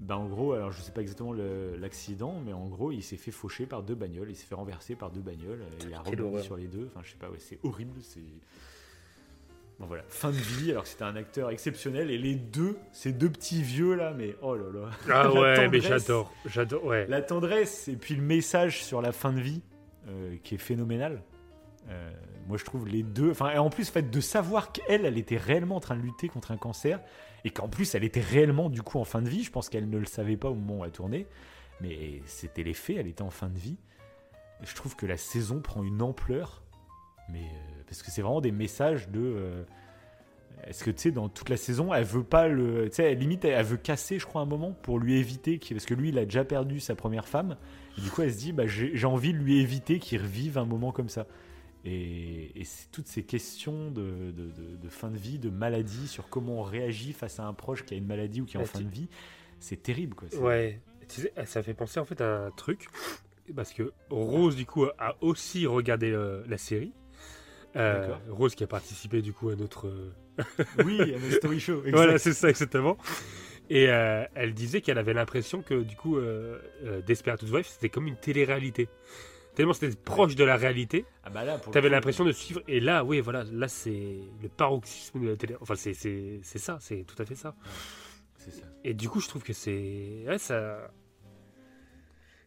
Ben, en gros, alors je sais pas exactement l'accident, mais en gros, il s'est fait faucher par deux bagnoles. Il s'est fait renverser par deux bagnoles. Il a rebondi sur les deux. Enfin, je sais pas, ouais, c'est horrible. C'est. Bon, voilà. Fin de vie, alors que c'était un acteur exceptionnel. Et les deux, ces deux petits vieux là, mais oh là là. Ah *laughs* ouais, mais j'adore. J'adore, ouais. La tendresse et puis le message sur la fin de vie euh, qui est phénoménal. Euh, moi, je trouve les deux. Enfin, et en plus, fait de savoir qu'elle, elle était réellement en train de lutter contre un cancer et qu'en plus, elle était réellement du coup en fin de vie. Je pense qu'elle ne le savait pas au moment où elle tournait, mais c'était les faits. Elle était en fin de vie. Je trouve que la saison prend une ampleur, mais euh, parce que c'est vraiment des messages de. euh, est-ce que tu sais, dans toute la saison, elle veut pas le. Tu sais, limite, elle, veut casser, je crois, un moment pour lui éviter. Parce que lui, il a déjà perdu sa première femme. Et du coup, elle se dit, bah, j'ai envie de lui éviter qu'il revive un moment comme ça. Et, toutes ces questions de, de- de- de fin de vie, de maladie, sur comment on réagit face à un proche qui a une maladie ou qui est en Ouais, fin de vie, c'est terrible. Quoi. Ouais. Tu sais, ça fait penser en fait à un truc. Parce que Rose, du coup, a aussi regardé euh, la série. Euh. Rose qui a participé, du coup, à notre. euh, Oui, à nos story show. *laughs* exact. Voilà, c'est ça, exactement. Et euh, elle disait qu'elle avait l'impression que, du coup, Desperate Housewives, c'était comme une télé-réalité. Tellement c'était proche de la réalité, Ah bah là, t'avais l'impression de suivre. Et là, oui, voilà, là, c'est le paroxysme de la télé. Enfin, c'est- c'est c'est ça, c'est tout à fait ça. C'est ça. Et du coup, je trouve que c'est. Ouais, ça.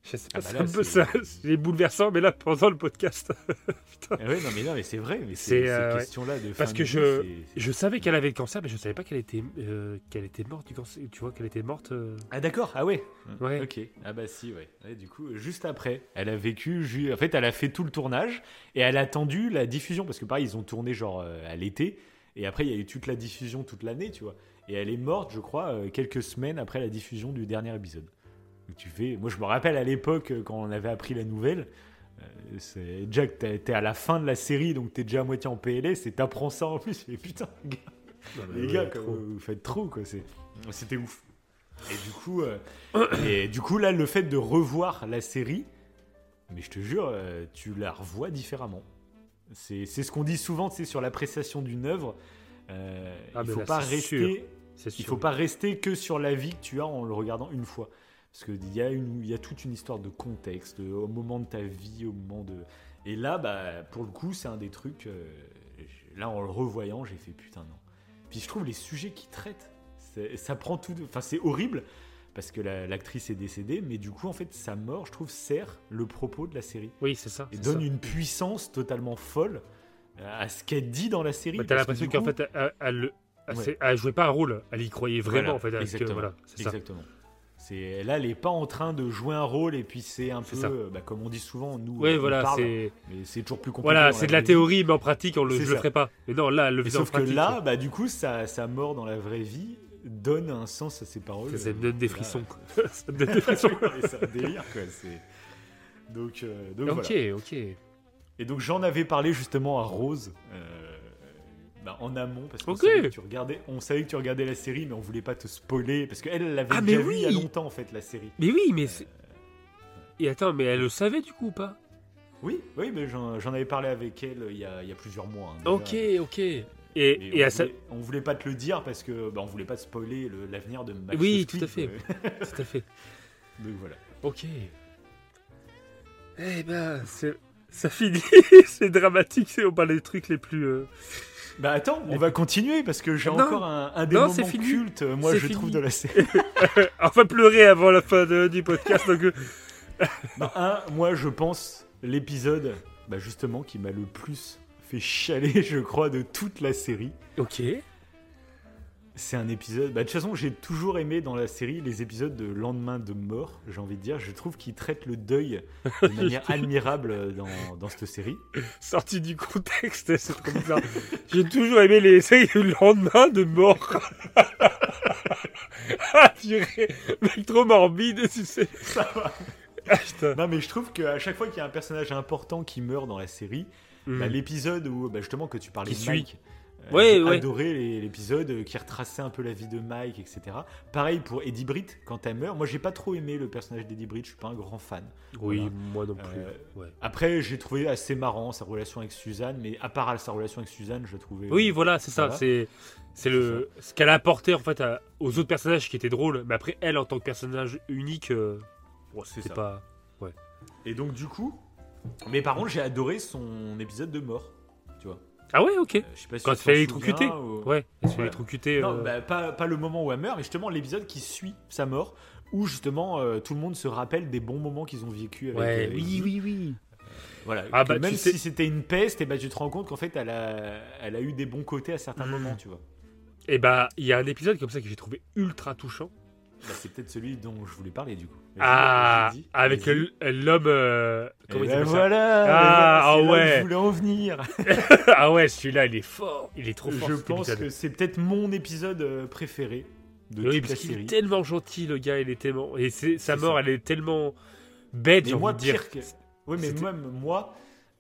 Je sais pas, Ah bah c'est là, un peu c'est- ça. *laughs* C'est bouleversant, mais là, pendant le podcast. *laughs* Putain. Ah ouais, non, mais non, mais c'est vrai. Mais C'est, ces euh, ouais. questions-là de Parce que vie, je- Je savais qu'elle avait le cancer, mais je savais pas qu'elle était, euh, qu'elle était morte du cancer. Tu vois, qu'elle était morte. euh, Ah d'accord, ah ouais. Ouais. Ok. Ah bah si, ouais. Ouais, du coup, juste après, elle a vécu, en fait, elle a fait tout le tournage et elle a attendu la diffusion parce que pareil, ils ont tourné genre euh, à l'été et après il y a eu toute la diffusion toute l'année, tu vois. Et elle est morte, je crois, quelques semaines après la diffusion du dernier épisode. Donc tu fais, moi je me rappelle à l'époque euh, quand on avait appris la nouvelle. euh, C'est que t'es- à la fin de la série, donc t'es déjà à moitié en PLS et t'apprends ça en plus. Et putain, gars, les ouais, gars, trop. quoi, vous, vous faites trop, quoi. c'est- C'était ouf. Et du coup, euh, *coughs* et du coup, là, le fait de revoir la série, mais je te jure, euh, tu la revois différemment. C'est c'est ce qu'on dit souvent, sais, sur l'appréciation d'une œuvre. Euh, Ah, il faut là, pas c'est rester, C'est il faut pas rester que sur la vie que tu as en le regardant une fois. Parce qu'il y, a une- il y a toute une histoire de contexte, au moment de ta vie, au moment de. Et là, bah, pour le coup, c'est un des trucs. euh, là, en le revoyant, j'ai fait putain, non. Puis je trouve les sujets qu'ils traitent, c'est- ça prend tout. Enfin, c'est horrible parce que la- l'actrice est décédée, mais du coup, en fait, sa mort, je trouve, sert le propos de la série. Oui, c'est ça. Et donne ça. une puissance totalement folle à ce qu'elle dit dans la série. Bah, T'as que l'impression qu'en coup- fait, elle, elle, elle- elle- Ouais. c'est- elle jouait pas un rôle, elle y croyait vraiment Voilà, en fait. exactement. voilà, c'est ça. C'est là, elle est pas en train de jouer un rôle et puis c'est un peu, euh, bah, comme on dit souvent, nous. Oui, on voilà, parle, c'est mais c'est toujours plus compliqué. voilà, c'est de la théorie, mais en pratique, on le, je le ferai pas. Mais non, là, le faisait en sauf que pratique. là, bah, du coup, sa, sa mort dans la vraie vie donne un sens à ses paroles. ça, ça Euh, me donne des frissons. quoi. *laughs* ça me donne des frissons. *laughs* C'est un délire, quoi. Donc, euh, donc ok, voilà. ok. Et donc j'en avais parlé justement à Rose euh, bah, en amont parce qu'on savait, que tu regardais, on savait que tu regardais la série, mais on voulait pas te spoiler parce qu'elle elle l'avait Ah, déjà vu il y a oui longtemps en fait la série. Mais oui, mais Euh, c'est- Et attends, mais elle le savait du coup ou pas? Oui, oui, mais j'en avais parlé avec elle il y a, il y a plusieurs mois. hein. Ok, ok. Et, Et, et on, à sa- voulait, on voulait pas te le dire parce que bah, on voulait pas te spoiler le- l'avenir de Max Oui, tout à fait. euh, Tout à fait. *laughs* donc voilà. Ok. Eh ben, c'est- ça finit. *laughs* c'est dramatique. c'est- On parle des trucs les plus. euh, Bah attends, on va continuer parce que j'ai encore un, un des Non, moments cultes, euh, moi je fini. trouve de la série. *laughs* Va pleurer avant la fin de- du podcast. donc, euh, *laughs* Bah, un, moi je pense l'épisode bah, justement qui m'a le plus fait chialer, je crois, de toute la série. Ok. C'est un épisode. Bah, de toute façon, j'ai toujours aimé dans la série les épisodes de lendemain de mort, j'ai envie de dire. Je trouve qu'ils traitent le deuil de *laughs* manière admirable dans, dans cette série. Sorti du contexte, *laughs* c'est trop bizarre. J'ai toujours aimé les séries le lendemain de mort. *laughs* ah, purée. Mec trop morbide, tu sais. Ça va. Ah, putain. Non, mais je trouve qu'à chaque fois qu'il y a un personnage important qui meurt dans la série, bah, Hmm. l'épisode où bah, justement que tu parlais Qui de suit. Mike. euh, Ouais, j'ai ouais. adoré l'épisode qui retraçait un peu la vie de Mike, etc. Pareil pour Eddie Britt quand elle meurt. Moi, j'ai pas trop aimé le personnage d'Eddie Britt. Je suis pas un grand fan. Oui, Voilà. moi non plus. Euh, ouais. Après, j'ai trouvé assez marrant sa relation avec Suzanne, mais à part sa relation avec Suzanne, je trouvais. Oui, voilà, c'est ça. C'est c'est le ce qu'elle a apporté en fait à- aux autres personnages qui étaient drôles. Mais après, elle en tant que personnage unique, euh, C'est pas. Et donc, du coup. Mais par contre, j'ai adoré son épisode de mort. Ah ouais, ok. Euh, je sais pas si Quand tu tu fais t'en électrocuter. ou- Ouais. Elle se fait électrocuter, Non, euh, bah, pas, pas le moment où elle meurt, mais justement l'épisode qui suit sa mort, où justement euh, tout le monde se rappelle des bons moments qu'ils ont vécu avec. Ouais. euh, Oui, oui, oui. Voilà. Ah, bah, même si c'était une peste, et bah, tu te rends compte qu'en fait elle a, elle a eu des bons côtés à certains Mm. moments, tu vois. Et bah, il y a un épisode comme ça que j'ai trouvé ultra touchant. Bah, c'est peut-être celui dont je voulais parler du coup. Ah, avec l'homme. euh, Eh comment il ben voilà, Ah, ah ouais. Je voulais en venir. *laughs* Ah ouais, celui-là, il est fort. Il est trop fort. je pense épisode. que c'est peut-être mon épisode euh, préféré de Oui, toute la parce qu'il est série. tellement gentil, le gars. Il est tellement. Et sa mort, ça. elle est tellement bête, Mais moi, dire. que... Oui, mais même moi,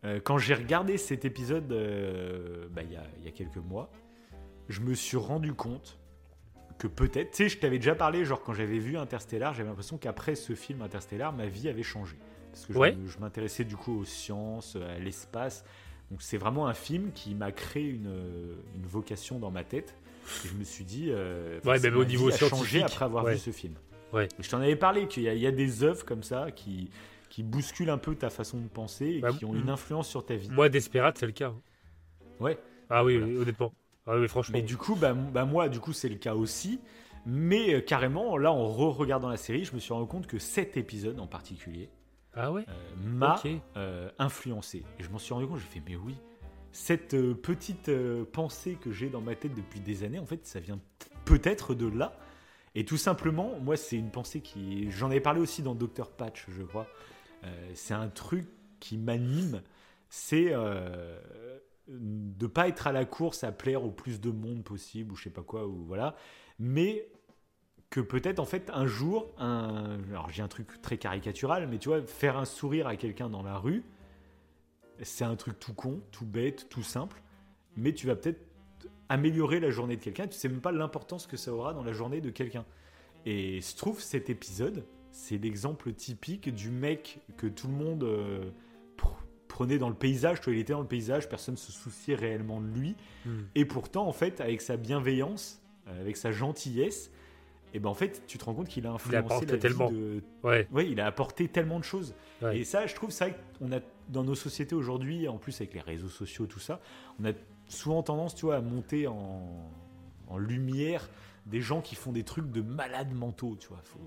euh, quand j'ai regardé cet épisode euh, bah, il y, a, il y a quelques mois, je me suis rendu compte que peut-être, tu sais, je t'avais déjà parlé, genre quand j'avais vu Interstellar, j'avais l'impression qu'après ce film Interstellar, ma vie avait changé. Parce que je Ouais. m'intéressais du coup aux sciences, à l'espace. Donc c'est vraiment un film qui m'a créé une, une vocation dans ma tête. Et je me suis dit, euh, Ouais, au niveau a changé après avoir ouais. vu ce film. Ouais. Je t'en avais parlé qu'il y, a- il y a des œuvres comme ça qui, qui bousculent un peu ta façon de penser et Bah, qui ont mm. une influence sur ta vie. Moi, Desperate, c'est le cas. Ouais. Ah oui, Voilà. oui, honnêtement. Ah oui, franchement. Mais du coup, bah, bah, moi, du coup, c'est le cas aussi. Mais euh, carrément, là, en re-regardant la série, je me suis rendu compte que cet épisode en particulier Ah ouais euh, m'a euh, influencé. Et je m'en suis rendu compte, j'ai fait, mais oui, cette petite pensée que j'ai dans ma tête depuis des années, en fait, ça vient peut-être de là. Et tout simplement, moi, c'est une pensée qui. J'en avais parlé aussi dans Dr. Patch, je crois. C'est un truc qui m'anime. C'est de pas être à la course à plaire au plus de monde possible, ou je sais pas quoi, ou voilà. Mais que peut-être en fait un jour, un, alors j'ai un truc très caricatural, mais tu vois, faire un sourire à quelqu'un dans la rue, c'est un truc tout con, tout bête, tout simple, mais tu vas peut-être améliorer la journée de quelqu'un, tu sais même pas l'importance que ça aura dans la journée de quelqu'un. Et se trouve cet épisode, c'est l'exemple typique du mec que tout le monde euh, prenait dans le paysage, il était dans le paysage, personne se souciait réellement de lui, Hmm. et pourtant en fait avec sa bienveillance, euh, avec sa gentillesse, et ben en fait tu te rends compte qu'il a influencé la vie tellement. de Ouais. Ouais, il a apporté tellement de choses. Ouais. Et ça, je trouve, ça qu'on a dans nos sociétés aujourd'hui, en plus avec les réseaux sociaux, tout ça, on a souvent tendance, tu vois, à monter en, en lumière des gens qui font des trucs de malades mentaux, tu vois. Faut,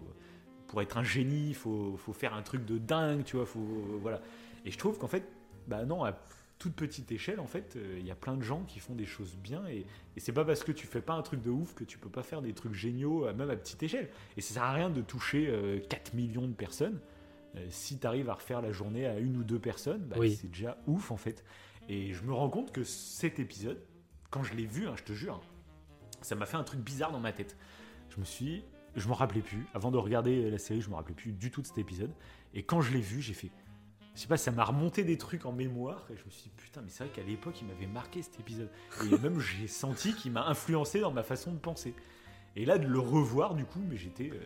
pour être un génie, il faut, faut faire un truc de dingue, tu vois. Faut, voilà. Et je trouve qu'en fait, bah non, à toute petite échelle, en fait, euh, il y a plein de gens qui font des choses bien. Et, et c'est pas parce que tu fais pas un truc de ouf que tu peux pas faire des trucs géniaux, euh, même à petite échelle. Et ça sert à rien de toucher euh, 4 millions de personnes. Euh, si tu arrives à refaire la journée à une ou deux personnes, bah, Oui. c'est déjà ouf en fait. Et je me rends compte que cet épisode, quand je l'ai vu, hein, je te jure, ça m'a fait un truc bizarre dans ma tête. Je me suis, je m'en rappelais plus. Avant de regarder la série, je me rappelais plus du tout de cet épisode. Et quand je l'ai vu, j'ai fait, je sais pas, ça m'a remonté des trucs en mémoire. Et je me suis dit, putain, mais c'est vrai qu'à l'époque, il m'avait marqué cet épisode. Et *laughs* même j'ai senti qu'il m'a influencé dans ma façon de penser. Et là, de le revoir, du coup, mais j'étais euh,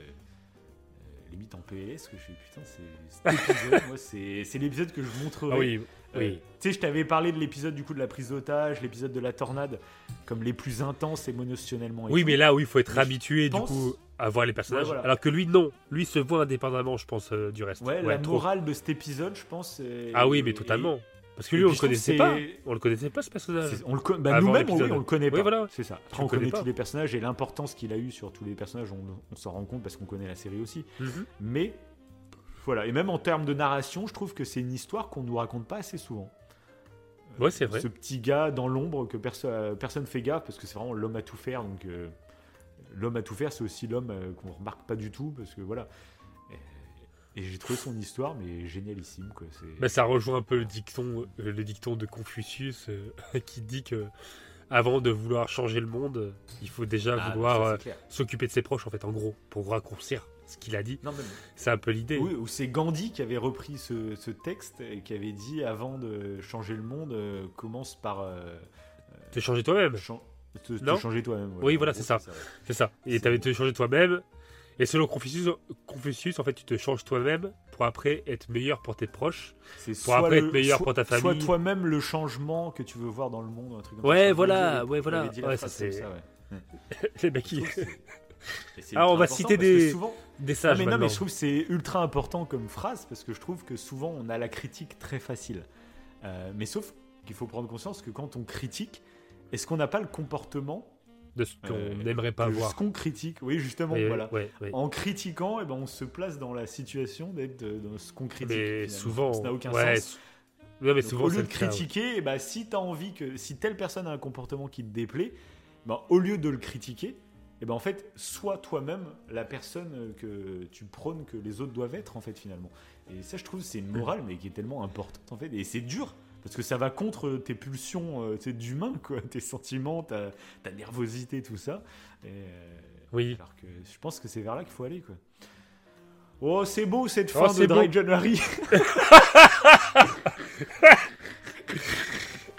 limite en PLS, que je fais, putain, c'est cet épisode, moi, c'est c'est l'épisode que je montrerai. Ah oui, Euh, oui. tu sais, je t'avais parlé de l'épisode du coup de la prise d'otage, l'épisode de la tornade, comme les plus intenses émotionnellement. Oui, mais là où il faut être habitué, du coup, à voir les personnages. Ouais, voilà. Alors que lui, non. Lui se voit indépendamment, je pense, euh, du reste. Ouais, la trop. morale de cet épisode, je pense. Ah oui, mais totalement. Parce que lui, on le connaissait pas. On le connaissait pas, ce personnage. On le con- bah, nous-mêmes, oui, on le connaît Oui, pas. voilà. C'est ça. Après, on connaît pas. tous les personnages et l'importance qu'il a eu sur tous les personnages, on, on s'en rend compte parce qu'on connaît la série aussi. Mhm. Mais voilà, et même en termes de narration, je trouve que c'est une histoire qu'on nous raconte pas assez souvent. Ouais, c'est vrai. Ce petit gars dans l'ombre que perso euh, personne fait gaffe parce que c'est vraiment l'homme à tout faire. Donc euh, l'homme à tout faire, c'est aussi l'homme euh, qu'on remarque pas du tout parce que voilà. Et, j'ai trouvé son histoire mais génialissime quoi. C'est Bah, ça rejoint un peu le dicton, euh, le dicton de Confucius euh, *laughs* qui dit que avant de vouloir changer le monde, il faut déjà Ah, vouloir ça, euh, s'occuper de ses proches, en fait, en gros, pour raccourcir ce qu'il a dit. Non, mais- C'est un peu l'idée. oui, ou c'est Gandhi qui avait repris ce, ce texte et qui avait dit avant de changer le monde, euh, commence par euh, Te changer toi-même, chan- te, te Non changer toi-même. Oui, voilà, gros, c'est ça. c'est ça. Et t'avais te changer toi-même. Et selon Confucius, Confucius, en fait, tu te changes toi-même pour après être meilleur pour tes proches. C'est Pour après être meilleur soit- pour ta Soit famille. toi-même le changement que tu veux voir dans le monde, un truc comme Ouais, ça. voilà, Il ouais, voilà. Ouais, ça, c'est- ça, ouais. *laughs* Les mecs, *laughs* c'est Alors, on va citer des- souvent- des Ah, sages mais non, mais je trouve que c'est ultra important comme phrase parce que je trouve que souvent on a la critique très facile. Euh, mais sauf qu'il faut prendre conscience que quand on critique, est-ce qu'on n'a pas le comportement De ce qu'on euh, n'aimerait pas de voir. ce qu'on critique Oui, justement, Mais, voilà. ouais, ouais. En critiquant, eh ben, on se place dans la situation d'être dans ce qu'on critique. Mais finalement. souvent, ça n'a aucun ouais, sens. Non, mais Donc, souvent, au lieu de critiquer, eh ben, si as envie que si telle personne a un comportement qui te déplaît, ben, au lieu de le critiquer, eh ben, en fait, sois toi-même la personne que tu prônes que les autres doivent être en fait finalement. Et ça, je trouve, c'est une morale mais qui est tellement importante en fait. Et c'est dur parce que ça va contre tes pulsions euh, d'humain, quoi, *laughs* tes sentiments, ta, ta nervosité, tout ça. Et, euh, Oui. alors que je pense que c'est vers là qu'il faut aller, quoi. Oh, c'est beau cette Oh, fin de c'est Dry. January. *laughs*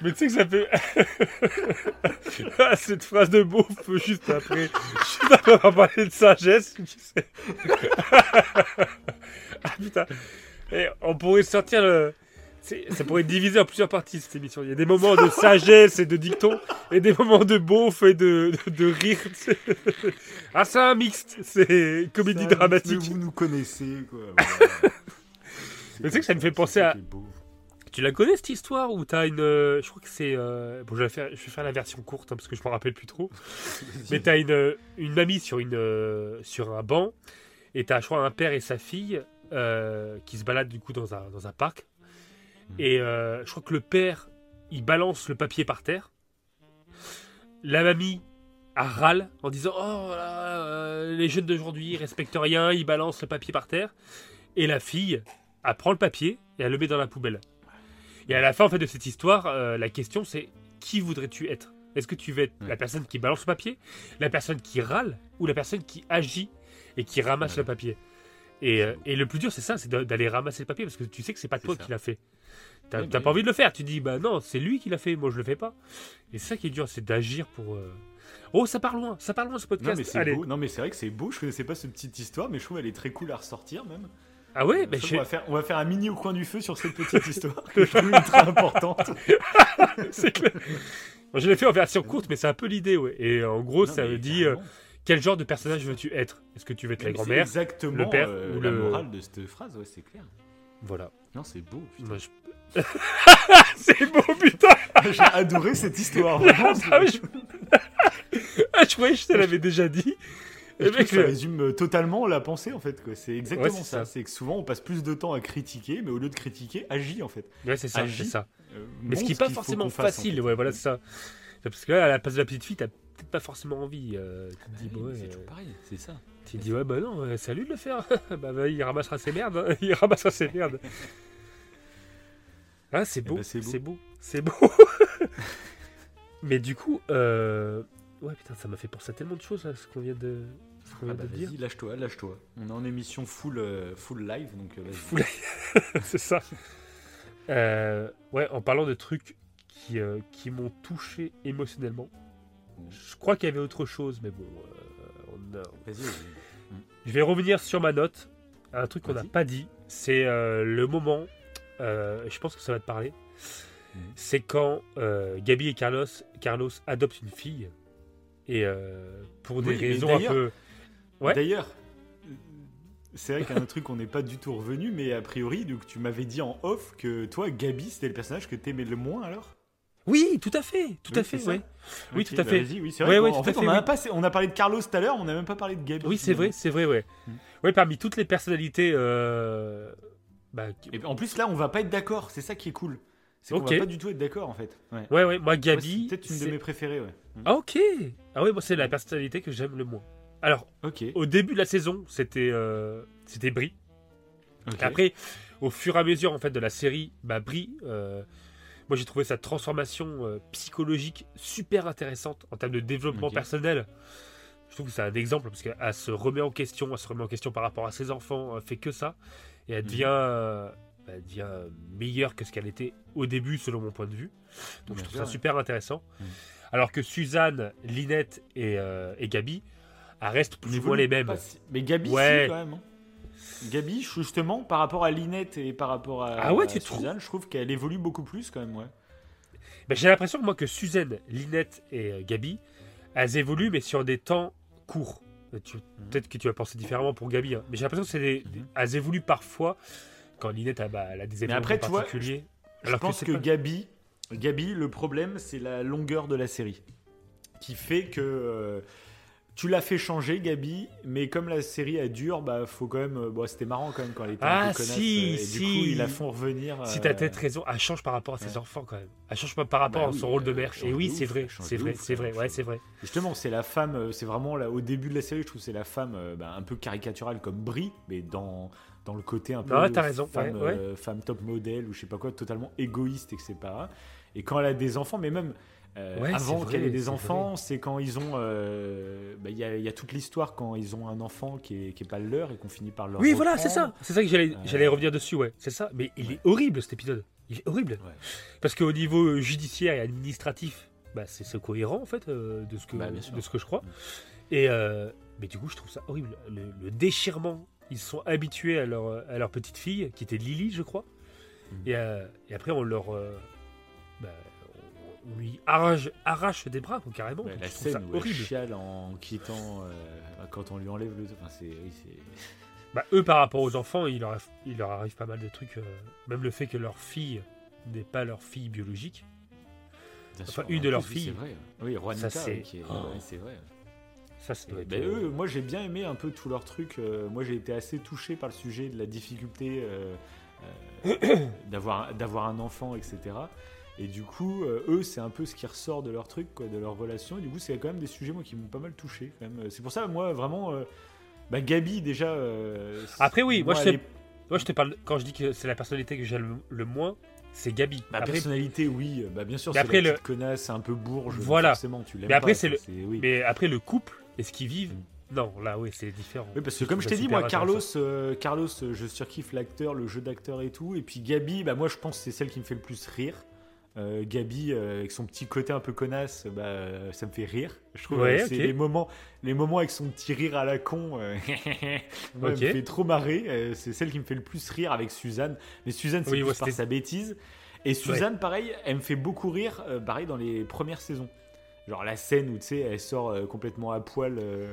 Mais tu sais que ça fait. *laughs* Ah, Cette phrase de beauf, juste après. Juste après avoir parlé de sagesse, tu sais. ah putain. Et on pourrait sortir le. Ça pourrait être divisé en plusieurs parties cette émission. Il y a des moments de sagesse et de dicton, et des moments de beauf et de, de, de rire. Ah, c'est un mixte. C'est comédie Ça, dramatique. Vous nous connaissez, quoi. *laughs* voilà. Mais tu sais que ça me fait penser à-. Tu la connais cette histoire où t'as une. euh, je crois que c'est. euh, Bon, je vais, faire, je vais faire la version courte hein, parce que je m'en rappelle plus trop. *laughs* Mais t'as une, une mamie sur, une, euh, sur un banc et t'as, je crois, un père et sa fille euh, qui se baladent du coup dans un, dans un parc. Mhm. Et euh, je crois que le père, il balance le papier par terre. La mamie, elle râle en disant Oh, là, euh, les jeunes d'aujourd'hui ils respectent rien, ils balancent le papier par terre. Et la fille, elle prend le papier et elle le met dans la poubelle. Et à la fin en fait, de cette histoire, euh, la question c'est qui voudrais-tu être? Est-ce que tu veux être Ouais. la personne qui balance le papier, la personne qui râle ou la personne qui agit et qui ramasse Ouais. le papier? Et, euh, et le plus dur c'est ça, c'est d'aller ramasser le papier parce que tu sais que c'est pas toi ça. qui l'a fait. T'as Oui, bah pas envie de le faire, tu dis bah non, c'est lui qui l'a fait, moi je le fais pas. Et c'est ça qui est dur, c'est d'agir pour. euh, Oh, ça part loin, ça part loin ce Non, podcast. mais c'est beau. Non, mais c'est vrai que c'est beau. Je connaissais pas cette petite histoire, mais je trouve elle est très cool à ressortir, même. Ah ouais, Euh, je on, va faire, on va faire un mini au coin du feu sur cette petite *laughs* histoire que je trouve ultra importante. *laughs* c'est clair. Je l'ai fait en version courte, mais c'est un peu l'idée, ouais. Et en gros, Non, ça veut dire carrément. quel genre de personnage veux-tu être? Est-ce que tu veux être la Mais grand-mère exactement le père euh, ou la le- morale de cette phrase, ouais, c'est clair. Voilà. Non, c'est beau. putain. Moi, je- *laughs* c'est beau, putain J'ai adoré cette histoire. vraiment, *laughs* Ah, je... Ah, wesh, wesh, je te l'avais déjà dit. Je que ça le- résume euh, totalement la pensée en fait. C'est exactement Ouais, ça. ça. C'est que souvent on passe plus de temps à critiquer, mais au lieu de critiquer, agis en fait. Ouais, c'est ça, agis. ça. Euh, Mais ce qui est montre pas forcément en facile, fait. ouais, voilà, c'est ça. Parce que là, à la place de la petite fille, t'as peut-être pas forcément envie. euh, tu te dis, bah ouais, c'est euh, toujours pareil, c'est ça. tu te dis, ouais, bah non, euh, lui de le faire. *laughs* bah, bah, il ramassera ses merdes. hein. Il ramassera ses merdes. Ah, c'est beau, ben, c'est c'est beau. beau, c'est beau. *laughs* Mais du coup, euh... ouais, putain, ça m'a fait penser à tellement de choses, là, ce qu'on vient de, ce qu'on Ah bah vas-y, lâche-toi, lâche-toi. On est en émission full, euh, full live, donc euh. Full *laughs* c'est ça. Euh, ouais, en parlant de trucs qui, euh, qui m'ont touché émotionnellement, je crois qu'il y avait autre chose, mais bon, on a- Vas-y, vas-y. je vais revenir sur ma note. Un truc qu'on n'a pas dit, c'est le moment, je pense que ça va te parler, Mhm. c'est quand euh, Gabi et Carlos, Carlos adoptent une fille, et euh, pour des Oui, raisons un d'ailleurs- peu... Ouais. D'ailleurs, euh, c'est vrai qu'il y a un truc qu'on n'est pas du tout revenu, mais a priori, donc, tu m'avais dit en off que toi, Gabi, c'était le personnage que t'aimais le moins alors? Oui, tout à fait, tout Oui, à fait, oui. Ok, tout à bah fait. vas-y, oui, c'est vrai. ouais, en tout à fait, fait, on, a oui. pas, on a parlé de Carlos tout à l'heure, on n'a même pas parlé de Gabi. Oui, c'est vrai, c'est vrai, ouais. Mm. Ouais, parmi toutes les personnalités... euh, bah, Et en plus, là, on va pas être d'accord, c'est ça qui est cool. C'est qu'on va pas du tout être d'accord en fait. Ouais. Ouais, ouais, moi, Gabi... c'est peut-être une de mes préférées, ouais. Mm. Ah, ok Ah ouais, moi, c'est la personnalité que j'aime le moins. Alors, au début de la saison, c'était euh, c'était Brie. après, au fur et à mesure en fait de la série, bah Brie, euh, moi j'ai trouvé sa transformation euh, psychologique super intéressante en termes de développement personnel. Je trouve que c'est un exemple parce qu'elle se remet en question, elle se remet en question par rapport à ses enfants, elle fait que ça et elle Mhm. devient, euh, elle devient meilleure que ce qu'elle était au début selon mon point de vue. Donc Bien je trouve sûr, ça ouais. super intéressant. Mhm. Alors que Suzanne, Linette et, euh, et Gabi, elles restent plus ou moins les mêmes. si- Mais Gabi, Ouais. si, quand même. hein. Gabi, justement, par rapport à Linette et par rapport à, Ah ouais, tu à trouves Suzanne, je trouve qu'elle évolue beaucoup plus quand même, ouais. Ben, j'ai l'impression moi que Suzanne, Linette et euh, Gabi, elles évoluent mais sur des temps courts. Euh, tu- Peut-être que tu vas penser différemment pour Gabi, hein. mais j'ai l'impression que c'est des, des- Mhm. elles évoluent parfois quand Linette elle, bah, elle a des événements après, tu vois. Je pense que, pas- Gabi, Gabi, le problème, c'est la longueur de la série. Qui fait que euh, tu l'as fait changer, Gabi, mais comme la série elle dure, bah faut quand même. euh, bon, c'était marrant quand même quand elle était un Ah, peu connasse. si, euh, et si. du coup, ils la font revenir. Si euh, t'as peut-être raison, elle change par rapport à ses ouais. enfants quand même. Elle change pas par rapport Bah à oui, son rôle de elle mère. Et oui, c'est vrai, c'est vrai, c'est vrai, ouais, c'est vrai. Justement, c'est la femme, euh, c'est vraiment là, au début de la série, je trouve que c'est la femme euh, bah, un peu caricaturale comme Brie, mais dans, dans le côté un peu Ouais, t'as raison, femme, ouais, ouais. euh, femme top modèle ou je sais pas quoi, totalement égoïste, etc. Et quand elle a des enfants, mais même euh, Ouais, avant qu'elle ait des enfants, c'est quand ils ont, euh, bah, il y, a, il y a toute l'histoire quand ils ont un enfant qui est, qui est pas le leur et qu'on finit par leur Oui, voilà, c'est ça. C'est ça que j'allais Euh, j'allais revenir dessus, ouais. C'est ça. Mais il Ouais. est horrible cet épisode. Il est horrible. Ouais. Parce qu'au niveau judiciaire et administratif, bah, c'est c'est cohérent en fait euh, de, ce que, Bah, de ce que je crois. Mm. Et euh, mais du coup, je trouve ça horrible. Le, le déchirement. Ils sont habitués à leur, à leur petite fille, qui était Lily, je crois. Mm. Et, euh, et après, on leur. euh, bah, on- lui arrache, arrache des bras, quoi, carrément. Donc, la scène où elle horrible. chiale en quittant euh, quand on lui enlève le. Enfin, c'est, oui, Bah, eux, par rapport aux enfants, il leur, il leur arrive pas mal de trucs. euh, même le fait que leur fille n'est pas leur fille biologique. Bien Enfin, sûr, une de leurs filles. C'est vrai. Oui, Juanita, Ça, c'est- oui, Oh. ouais, vrai. Ça, ça doit être, ben, eux, moi j'ai bien aimé un peu tout leur truc. euh, moi j'ai été assez touché par le sujet de la difficulté euh, *coughs* d'avoir d'avoir un enfant, etc. Et du coup, euh, eux, c'est un peu ce qui ressort de leur truc, quoi, de leur relation. Et du coup, c'est quand même des sujets moi qui m'ont pas mal touché. C'est pour ça, moi, vraiment, euh, bah, Gabi déjà. euh, Après, oui, moi, je Moi, te parle. Quand je dis que c'est la personnalité que j'aime le, moins, c'est Gabi. Ma Après- personnalité, oui, bah, bien sûr, c'est après, la le- connasse, c'est un peu bourge. Voilà. Forcément, tu l'aimes Mais après, c'est le- oui. Mais après, le couple et ce qu'ils vivent, non, là, oui, c'est différent. Oui, parce que comme je t'ai dit, moi, Carlos, euh, Carlos, je surkiffe l'acteur, le jeu d'acteur et tout. Et puis Gabi, bah, moi, je pense que c'est celle qui me fait le plus rire. Euh, Gabi, euh, avec son petit côté un peu connasse, bah, euh, ça me fait rire. Je trouve Ouais, euh, c'est les moments, les moments avec son petit rire à la con. euh, *laughs* moi. Elle me fait trop marrer. Euh, c'est celle qui me fait le plus rire avec Suzanne. Mais Suzanne, c'est Oui, plus ouais, par sa bêtise. Et Suzanne, pareil, elle me fait beaucoup rire, euh, pareil, dans les premières saisons. Genre la scène où tu sais, elle sort euh, complètement à poil. euh,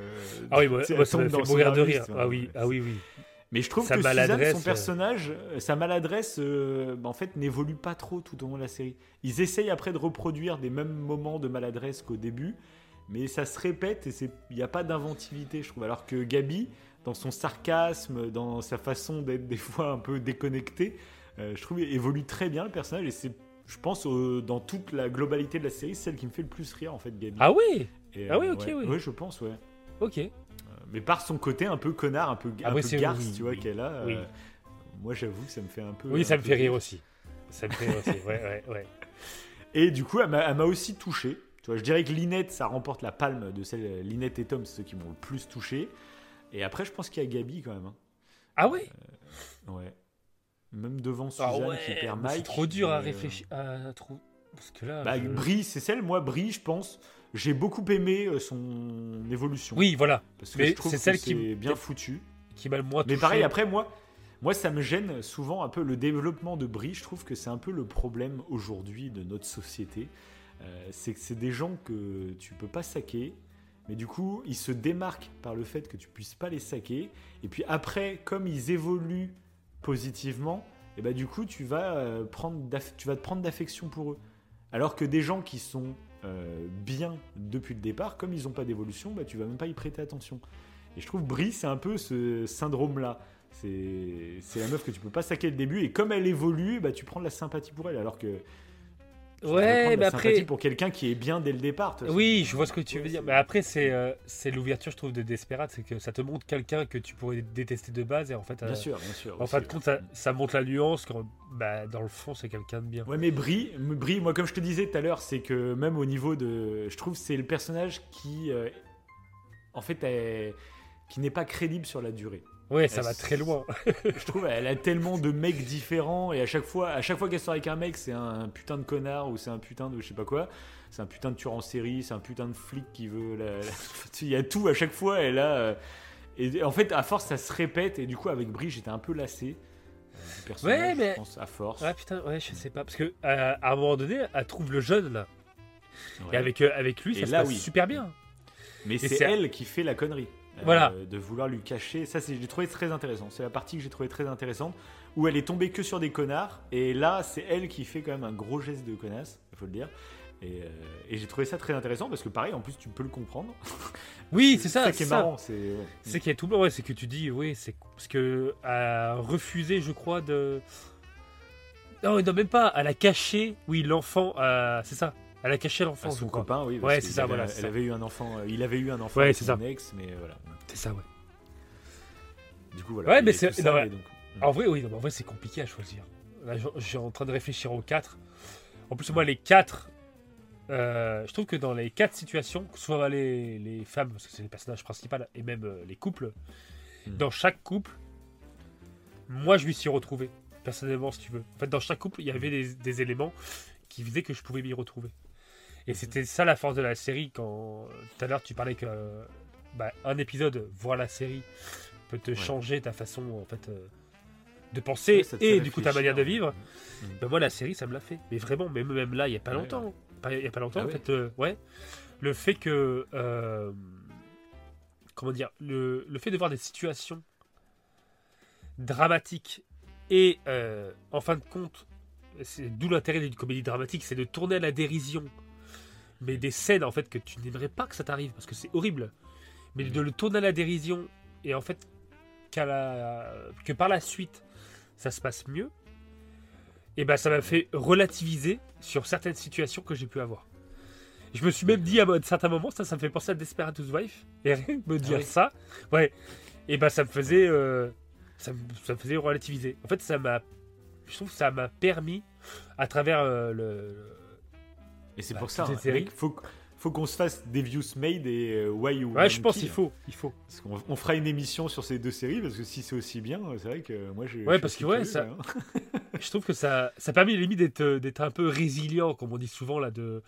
Ah oui, moi, elle ça fait mourir de rire. Ah oui, ah oui, oui. Mais je trouve Sa que Suzanne, son euh, personnage, euh, sa maladresse, euh, bah, en fait, n'évolue pas trop tout au long de la série. Ils essayent après de reproduire des mêmes moments de maladresse qu'au début, mais ça se répète et il n'y a pas d'inventivité, je trouve. Alors que Gabi, dans son sarcasme, dans sa façon d'être des fois un peu déconnecté, euh, je trouve évolue très bien le personnage et c'est, je pense, dans toute la globalité de la série, celle qui me fait le plus rire en fait, Gabi. Ah oui Et, Ah oui, ok, ouais. oui. Ouais, je pense, ouais. Ok. Mais par son côté un peu connard, un peu, un Après, peu c'est- garce, oui, tu vois, oui, qu'elle a. oui. euh, moi, j'avoue que ça me fait un peu. Oui, ça me fait rire aussi. Ça me fait rire aussi, ouais, ouais, ouais. *laughs* Et du coup, elle m'a aussi touché. Tu vois, je dirais que Linette, ça remporte la palme de celle. Linette et Tom, c'est ceux qui m'ont le plus touché. Et après, je pense qu'il y a Gabi quand même. hein. Ah ouais Ouais. Même devant Ah Suzanne ouais, qui perd Mike. C'est trop dur à euh, réfléchir. À. Parce que là. Bah, je- Brie, c'est celle, moi, Brie, je pense. J'ai beaucoup aimé euh, son évolution. Oui, voilà. Parce que mais je trouve c'est que celle qui c'est me- bien foutu. Qui m'a le moins Mais touché. pareil, après, moi, moi, ça me gêne souvent un peu le développement de Brie. Je trouve que c'est un peu le problème aujourd'hui de notre société. Euh, c'est que c'est des gens que tu peux pas saquer. Mais du coup, ils se démarquent par le fait que tu puisses pas les saquer. Et puis après, comme ils évoluent positivement, et bah du coup, tu vas, euh, prendre tu vas te prendre d'affection pour eux. Alors que des gens qui sont euh, bien depuis le départ, comme ils n'ont pas d'évolution, bah, tu vas même pas y prêter attention. Et je trouve Brie, c'est un peu ce syndrome-là. C'est la meuf que tu peux pas saquer le début, et comme elle évolue, bah, tu prends de la sympathie pour elle. Alors que Ouais, mais sympathie après. pour quelqu'un qui est bien dès le départ. Oui, je vois ce que tu veux dire. Mais après, c'est euh, c'est l'ouverture, je trouve, de Desperate. C'est que ça te montre quelqu'un que tu pourrais détester de base. Et en fait, euh, Bien sûr, bien sûr. en fin de compte, ça, ça montre la nuance. Quand, bah, dans le fond, c'est quelqu'un de bien. Ouais, mais Brie, Brie, moi, comme je te disais tout à l'heure, c'est que même au niveau de. Je trouve que c'est le personnage qui. euh, en fait, est- qui n'est pas crédible sur la durée. Ouais, ça va très loin. Je trouve elle a tellement de mecs différents et à chaque fois, à chaque fois qu'elle sort avec un mec, c'est un putain de connard ou c'est un putain de je sais pas quoi. C'est un putain de tueur en série, c'est un putain de flic qui veut. La, la- *laughs* Il y a tout à chaque fois. Elle a. euh, Et en fait, à force, ça se répète et du coup, avec Brie, j'étais un peu lassé. euh, Ouais, mais- Je pense à force. Ah putain, ouais, je sais pas. Parce que euh, à un moment donné, elle trouve le jeune là. Ouais. Et avec, euh, avec lui, ça Et se là, passe oui. super bien. Mais c'est c'est- elle qui fait la connerie. Euh, Voilà. de vouloir lui cacher. Ça, c'est- j'ai trouvé très intéressant. C'est la partie que j'ai trouvé très intéressante où elle est tombée que sur des connards. Et là, c'est elle qui fait quand même un gros geste de connasse, il faut le dire. Et, euh, et j'ai trouvé ça très intéressant parce que, pareil, en plus, tu peux le comprendre. *laughs* Oui, c'est ça. qui est c'est ça. marrant. C'est ouais. C'est qu'il y a tout ouais, c'est que tu dis, oui, c'est parce que a refusé, je crois, de. Non, non, même pas. Elle a caché, oui, l'enfant. euh, c'est ça. Elle a caché l'enfant, à son copain, oui. Ouais, c'est ça, avait- voilà, Elle ça. avait eu un enfant. euh, il avait eu un enfant Ouais, c'est son ça. ex, mais voilà. C'est ça, ouais. Du coup, voilà. Ouais, mais c'est- non, ouais. donc- En vrai, oui, non, en vrai, c'est compliqué à choisir. Là, je, suis en train de réfléchir aux quatre. En plus, moi, les quatre. euh, je trouve que dans les quatre situations, que ce soit les, les femmes, parce que c'est les personnages principaux, et même euh, les couples, Hmm. dans chaque couple, moi, je m'y suis retrouvé, personnellement, si tu veux. En fait, dans chaque couple, il y avait des, des éléments qui faisaient que je pouvais m'y retrouver. Et c'était ça la force de la série, quand tout à l'heure, tu parlais que bah, un épisode, voir la série, peut te Ouais. changer ta façon, en fait. euh, de penser Ouais, et du coup ta manière de vivre. Ben moi la série ça me l'a fait. Mais vraiment même même là il y a pas longtemps. Il y a pas longtemps Ah en fait euh, ouais. Le fait que euh, comment dire le, le fait de voir des situations dramatiques et en fin de compte c'est d'où l'intérêt d'une comédie dramatique c'est de tourner à la dérision mais des scènes en fait que tu n'aimerais pas que ça t'arrive parce que c'est horrible mais Mm. de le tourner à la dérision et en fait qu'à la que par la suite ça se passe mieux et ben ça m'a fait relativiser sur certaines situations que j'ai pu avoir je me suis même dit à un certain moment ça ça me fait penser à Desperate Housewife et rien que me dire oui. ça ouais et ben ça me faisait euh, ça, me, ça me faisait relativiser en fait ça m'a je trouve que ça m'a permis à travers euh, le, Et c'est Bah, pour ça, hein, séries. mec, faut, faut qu'on se fasse Devious Made et euh, Why You ouais je pense qu'il faut il faut Parce on fera une émission sur ces deux séries parce que si c'est aussi bien, c'est vrai que moi j'ai. Ouais, je parce que ouais, ça- hein. *laughs* je trouve que ça, ça permet limite d'être, euh, d'être un peu résilient, comme on dit souvent là, de,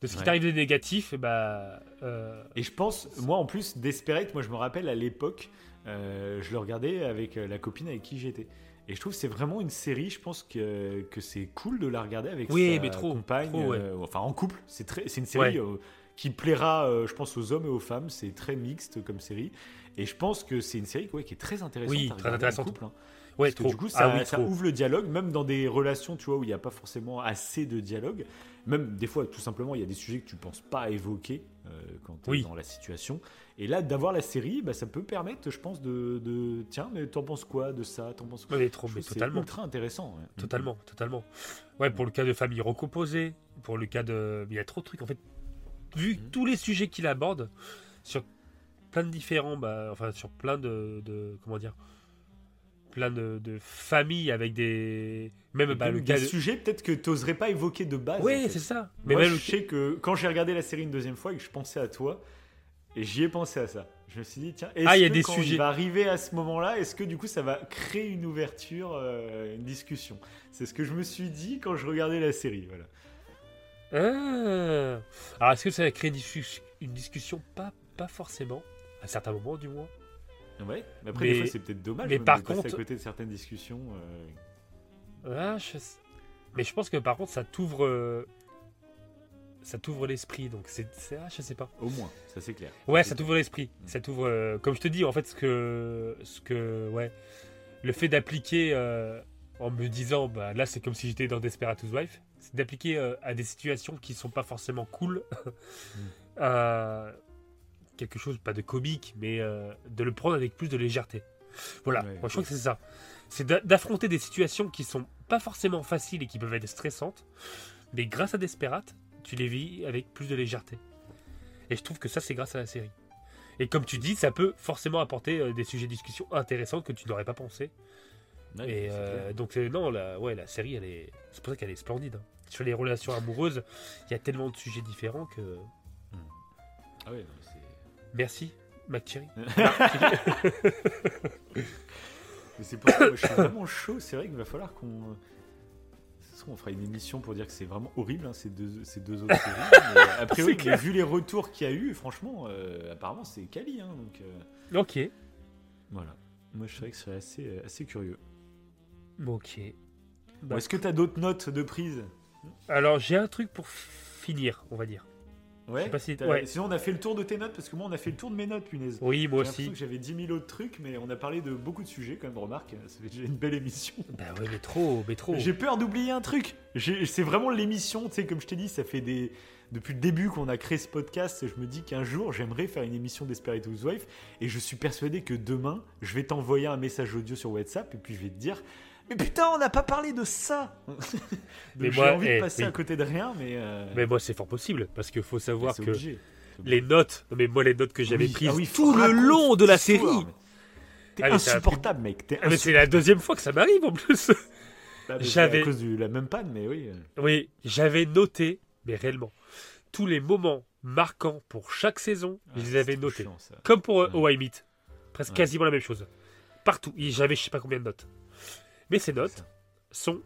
de ce qui Ouais. t'arrive de négatif. Et bah, euh, Et je pense, moi en plus, Desperate, moi je me rappelle à l'époque, euh, je le regardais avec euh, la copine avec qui j'étais. Et je trouve que c'est vraiment une série, je pense que, que c'est cool de la regarder avec Oui, sa mais trop, compagne, trop, ouais. euh, enfin en couple. C'est une série euh, qui plaira, euh, je pense, aux hommes et aux femmes. C'est très mixte comme série. Et je pense que c'est une série ouais, qui est très intéressante. Oui, à très regarder en intéressante. couple, hein. Ouais, Parce que trop. du coup, Ah ça, oui, ça ouvre le dialogue, même dans des relations, tu vois, où il n'y a pas forcément assez de dialogue. Même des fois, tout simplement, il y a des sujets que tu penses pas évoquer euh, quand tu es Oui. dans la situation. Et là, d'avoir la série, bah, ça peut permettre, je pense, de, de tiens, mais t'en penses quoi de ça? T'en penses quoi? Mais trop, mais totalement. C'est ultra intéressant. ouais. Totalement, totalement. Ouais, pour le cas de famille recomposée, pour le cas de. Il y a trop de trucs. En fait, vu Mhm. tous les sujets qu'il aborde, sur plein de différents. Bah, enfin, sur plein de. de- comment dire Plein de, de familles avec des. Même bah, le des cas de. sujets peut-être que t'oserais pas évoquer de base. en Oui, fait. c'est ça. Mais Moi, même. je sais que quand j'ai regardé la série une deuxième fois et que je pensais à toi, et j'y ai pensé à ça. Je me suis dit, tiens, est-ce Ah, il y a que des quand sujets. il va arriver à ce moment-là, est-ce que du coup ça va créer une ouverture, euh, une discussion? C'est ce que je me suis dit quand je regardais la série. Voilà. Ah. Alors, est-ce que ça va créer une discussion? Pas, pas forcément. À certains moments, du moins. Ouais. Mais après, Mais- des fois, c'est peut-être dommage mais par contre- à côté de certaines discussions. euh. Ah, je Mais je pense que par contre, ça t'ouvre. euh, Ça t'ouvre l'esprit. Donc, c'est. Ah, je sais pas. Au moins, ça c'est clair. Ouais, C'est ça t'ouvre l'esprit. Ça t'ouvre, euh, comme je te dis, en fait, ce que, ce que, ouais, le fait d'appliquer euh, en me disant, bah là, c'est comme si j'étais dans Desperate Housewives, c'est d'appliquer à des situations qui sont pas forcément cool, à *laughs* quelque chose, pas de comique, mais euh, de le prendre avec plus de légèreté. Voilà, Ouais, moi je crois ok. que c'est ça. C'est d'a- d'affronter des situations qui sont pas forcément faciles et qui peuvent être stressantes, mais grâce à Desperate, tu les vis avec plus de légèreté. Et je trouve que ça, c'est grâce à la série. Et comme tu dis, ça peut forcément apporter euh, des sujets de discussion intéressants que tu n'aurais pas pensé. Ouais, et euh, donc, non, la, ouais, la série, elle est, c'est pour ça qu'elle est splendide. hein. Sur les relations amoureuses, il y a tellement de sujets différents que. Ah non, c'est- Merci, McCherry. *laughs* *laughs* Mais c'est pour ça que moi, je suis vraiment chaud. C'est vrai qu'il va falloir qu'on. On fera une émission pour dire que c'est vraiment horrible hein, ces, deux, ces deux autres séries. *laughs* Mais a priori, mais vu les retours qu'il y a eu, franchement, euh, apparemment c'est quali. Hein, donc euh, Ok. voilà. Moi je serais que ce serait assez, euh, assez curieux. Ok. Bon, Est-ce que tu as d'autres notes de prise? Alors, j'ai un truc pour finir, on va dire. Ouais. sais pas si- t'as- ouais. Sinon, on a fait le tour de tes notes parce que moi, on a fait le tour de mes notes, punaise. Oui, moi aussi. que j'avais 10 000 autres trucs, mais on a parlé de beaucoup de sujets quand même. Remarque, ça fait déjà une belle émission. *laughs* Bah ouais, mais trop, mais trop. J'ai peur d'oublier un truc. C'est vraiment l'émission, tu sais, comme je t'ai dit, ça fait des depuis le début qu'on a créé ce podcast. Je me dis qu'un jour, j'aimerais faire une émission Desperate Housewife, et je suis persuadé que demain, je vais t'envoyer un message audio sur WhatsApp, et puis je vais te dire. Mais putain, on n'a pas parlé de ça. *laughs* Mais j'ai moi, envie eh, de passer oui. à côté de rien, mais. euh, Mais moi, c'est fort possible, parce qu'il faut savoir que obligé. les notes, non, mais moi, les notes que j'avais Oui, prises ah oui, tout le long de la série. T'es Ah, insupportable, mec. T'es Ah, mais c'est la deuxième fois que ça m'arrive en plus. insupportable. Ah, c'est *laughs* j'avais- à cause de la même panne, mais oui. euh. oui, j'avais noté, mais réellement, tous les moments marquants pour chaque saison, Ah, je les avais notés. chiant. Comme pour euh, Ouais. How I Meet. Presque Ouais. quasiment la même chose. Partout. J'avais je sais pas combien de notes. Mais ces notes sont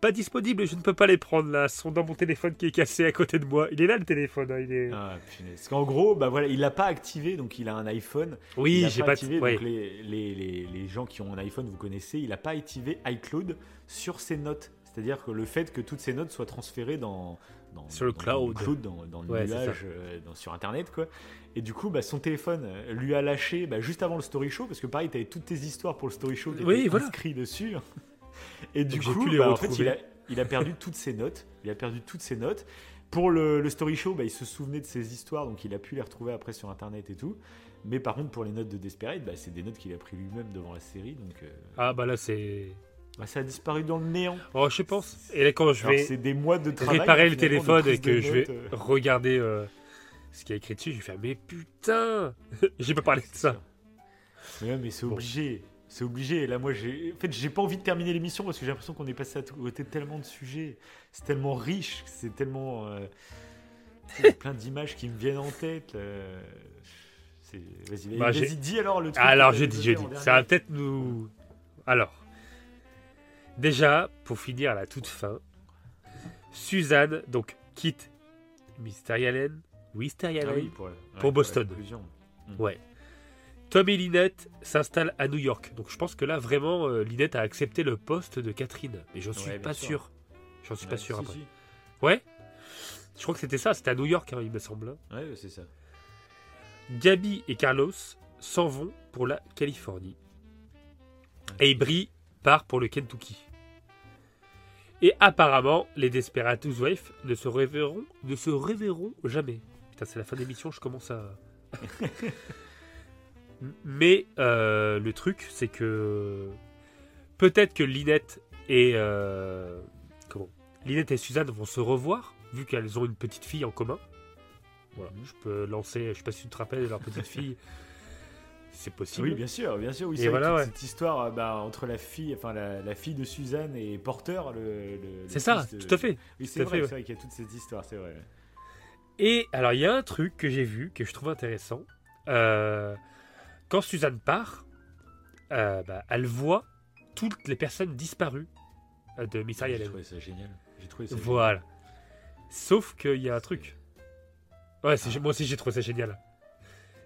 pas disponibles. Je ne peux pas les prendre là. Elles sont dans mon téléphone qui est cassé à côté de moi. Il est là le téléphone. hein, Il est... Ah, punaise. Parce qu'en gros, bah voilà, il l'a pas activé, donc il a un iPhone. oui, j'ai pas pas. activé. ouais. Donc les, les, les, les gens qui ont un iPhone, vous connaissez, il n'a pas activé iCloud sur ses notes. C'est-à-dire que le fait que toutes ces notes soient transférées dans, dans Sur le dans cloud. dans, dans le Ouais, c'est nuage, euh, sur Internet, quoi. Et du coup, bah, son téléphone euh, lui a lâché bah, juste avant le story show, parce que pareil, tu avais toutes tes histoires pour le story show qui Oui, voilà. inscrits dessus. *laughs* Et du Donc, coup, bah, en fait, il a, il a perdu toutes ses notes. Il a perdu toutes ses notes. Pour le, le story show, bah, il se souvenait de ses histoires, donc il a pu les retrouver après sur internet et tout. Mais par contre, pour les notes de Desperate, bah, c'est des notes qu'il a pris lui-même devant la série, donc euh, Ah bah là c'est. Bah, ça a disparu dans le néant. Oh, je pense. Et là quand je Alors, vais c'est des mois de travail. réparer le téléphone et que je vais euh, regarder euh, ce qui est écrit dessus, je vais faire mais putain, *laughs* j'ai pas parlé de ça. Mais, ouais, mais c'est Bon. obligé. C'est obligé. Et là, moi, j'ai. En fait, j'ai pas envie de terminer l'émission parce que j'ai l'impression qu'on est passé à côté de tellement de sujets. C'est tellement riche. C'est tellement. euh, il y a plein d'images qui me viennent en tête. euh, c'est- Vas-y, Bah, vas-y, j'ai- dis alors le truc. Alors je en dis, dernier. ça va peut-être nous. Alors, déjà pour finir à la toute fin, Suzanne donc quitte Mystery Allen, Wisteria Ah oui, pour, ouais, pour la Boston. conclusion. Ouais. Tom et Lynette s'installent à New York. Donc je pense que là vraiment euh, Lynette a accepté le poste de Catherine. Mais j'en suis Ouais, pas sûr. sûr. J'en suis pas sûr si, après. si. Ouais. Je crois que c'était ça, c'était à New York, hein, il me semble. hein. Ouais, c'est ça. Gabi et Carlos s'en vont pour la Californie. Et Brie part pour le Kentucky. Et apparemment, les Desperate Housewives ne se reverront, ne se reverront jamais. Putain, c'est la fin d'émission, je commence à. *laughs* Mais euh, le truc, c'est que peut-être que Linette et euh, comment? Linette et Suzanne vont se revoir vu qu'elles ont une petite fille en commun. Voilà, je peux lancer. Je sais pas si tu te rappelles de leur petite fille. *laughs* C'est possible. Oui, bien sûr, bien sûr. Oui, Et voilà, ouais. cette histoire euh, bah, entre la fille, enfin la, la fille de Suzanne et Porter, le. le- le C'est ça, de- tout à fait. Oui, c'est vrai, ouais. vrai qu'il y a toute cette histoire, c'est vrai. Et alors, il y a un truc que j'ai vu, que je trouve intéressant. Euh, quand Suzanne part, euh, bah, elle voit toutes les personnes disparues de Miss J'ai trouvé ça génial. J'ai trouvé ça Voilà. Sauf qu'il y a un truc. Ouais, Ah. moi aussi j'ai trouvé ça génial.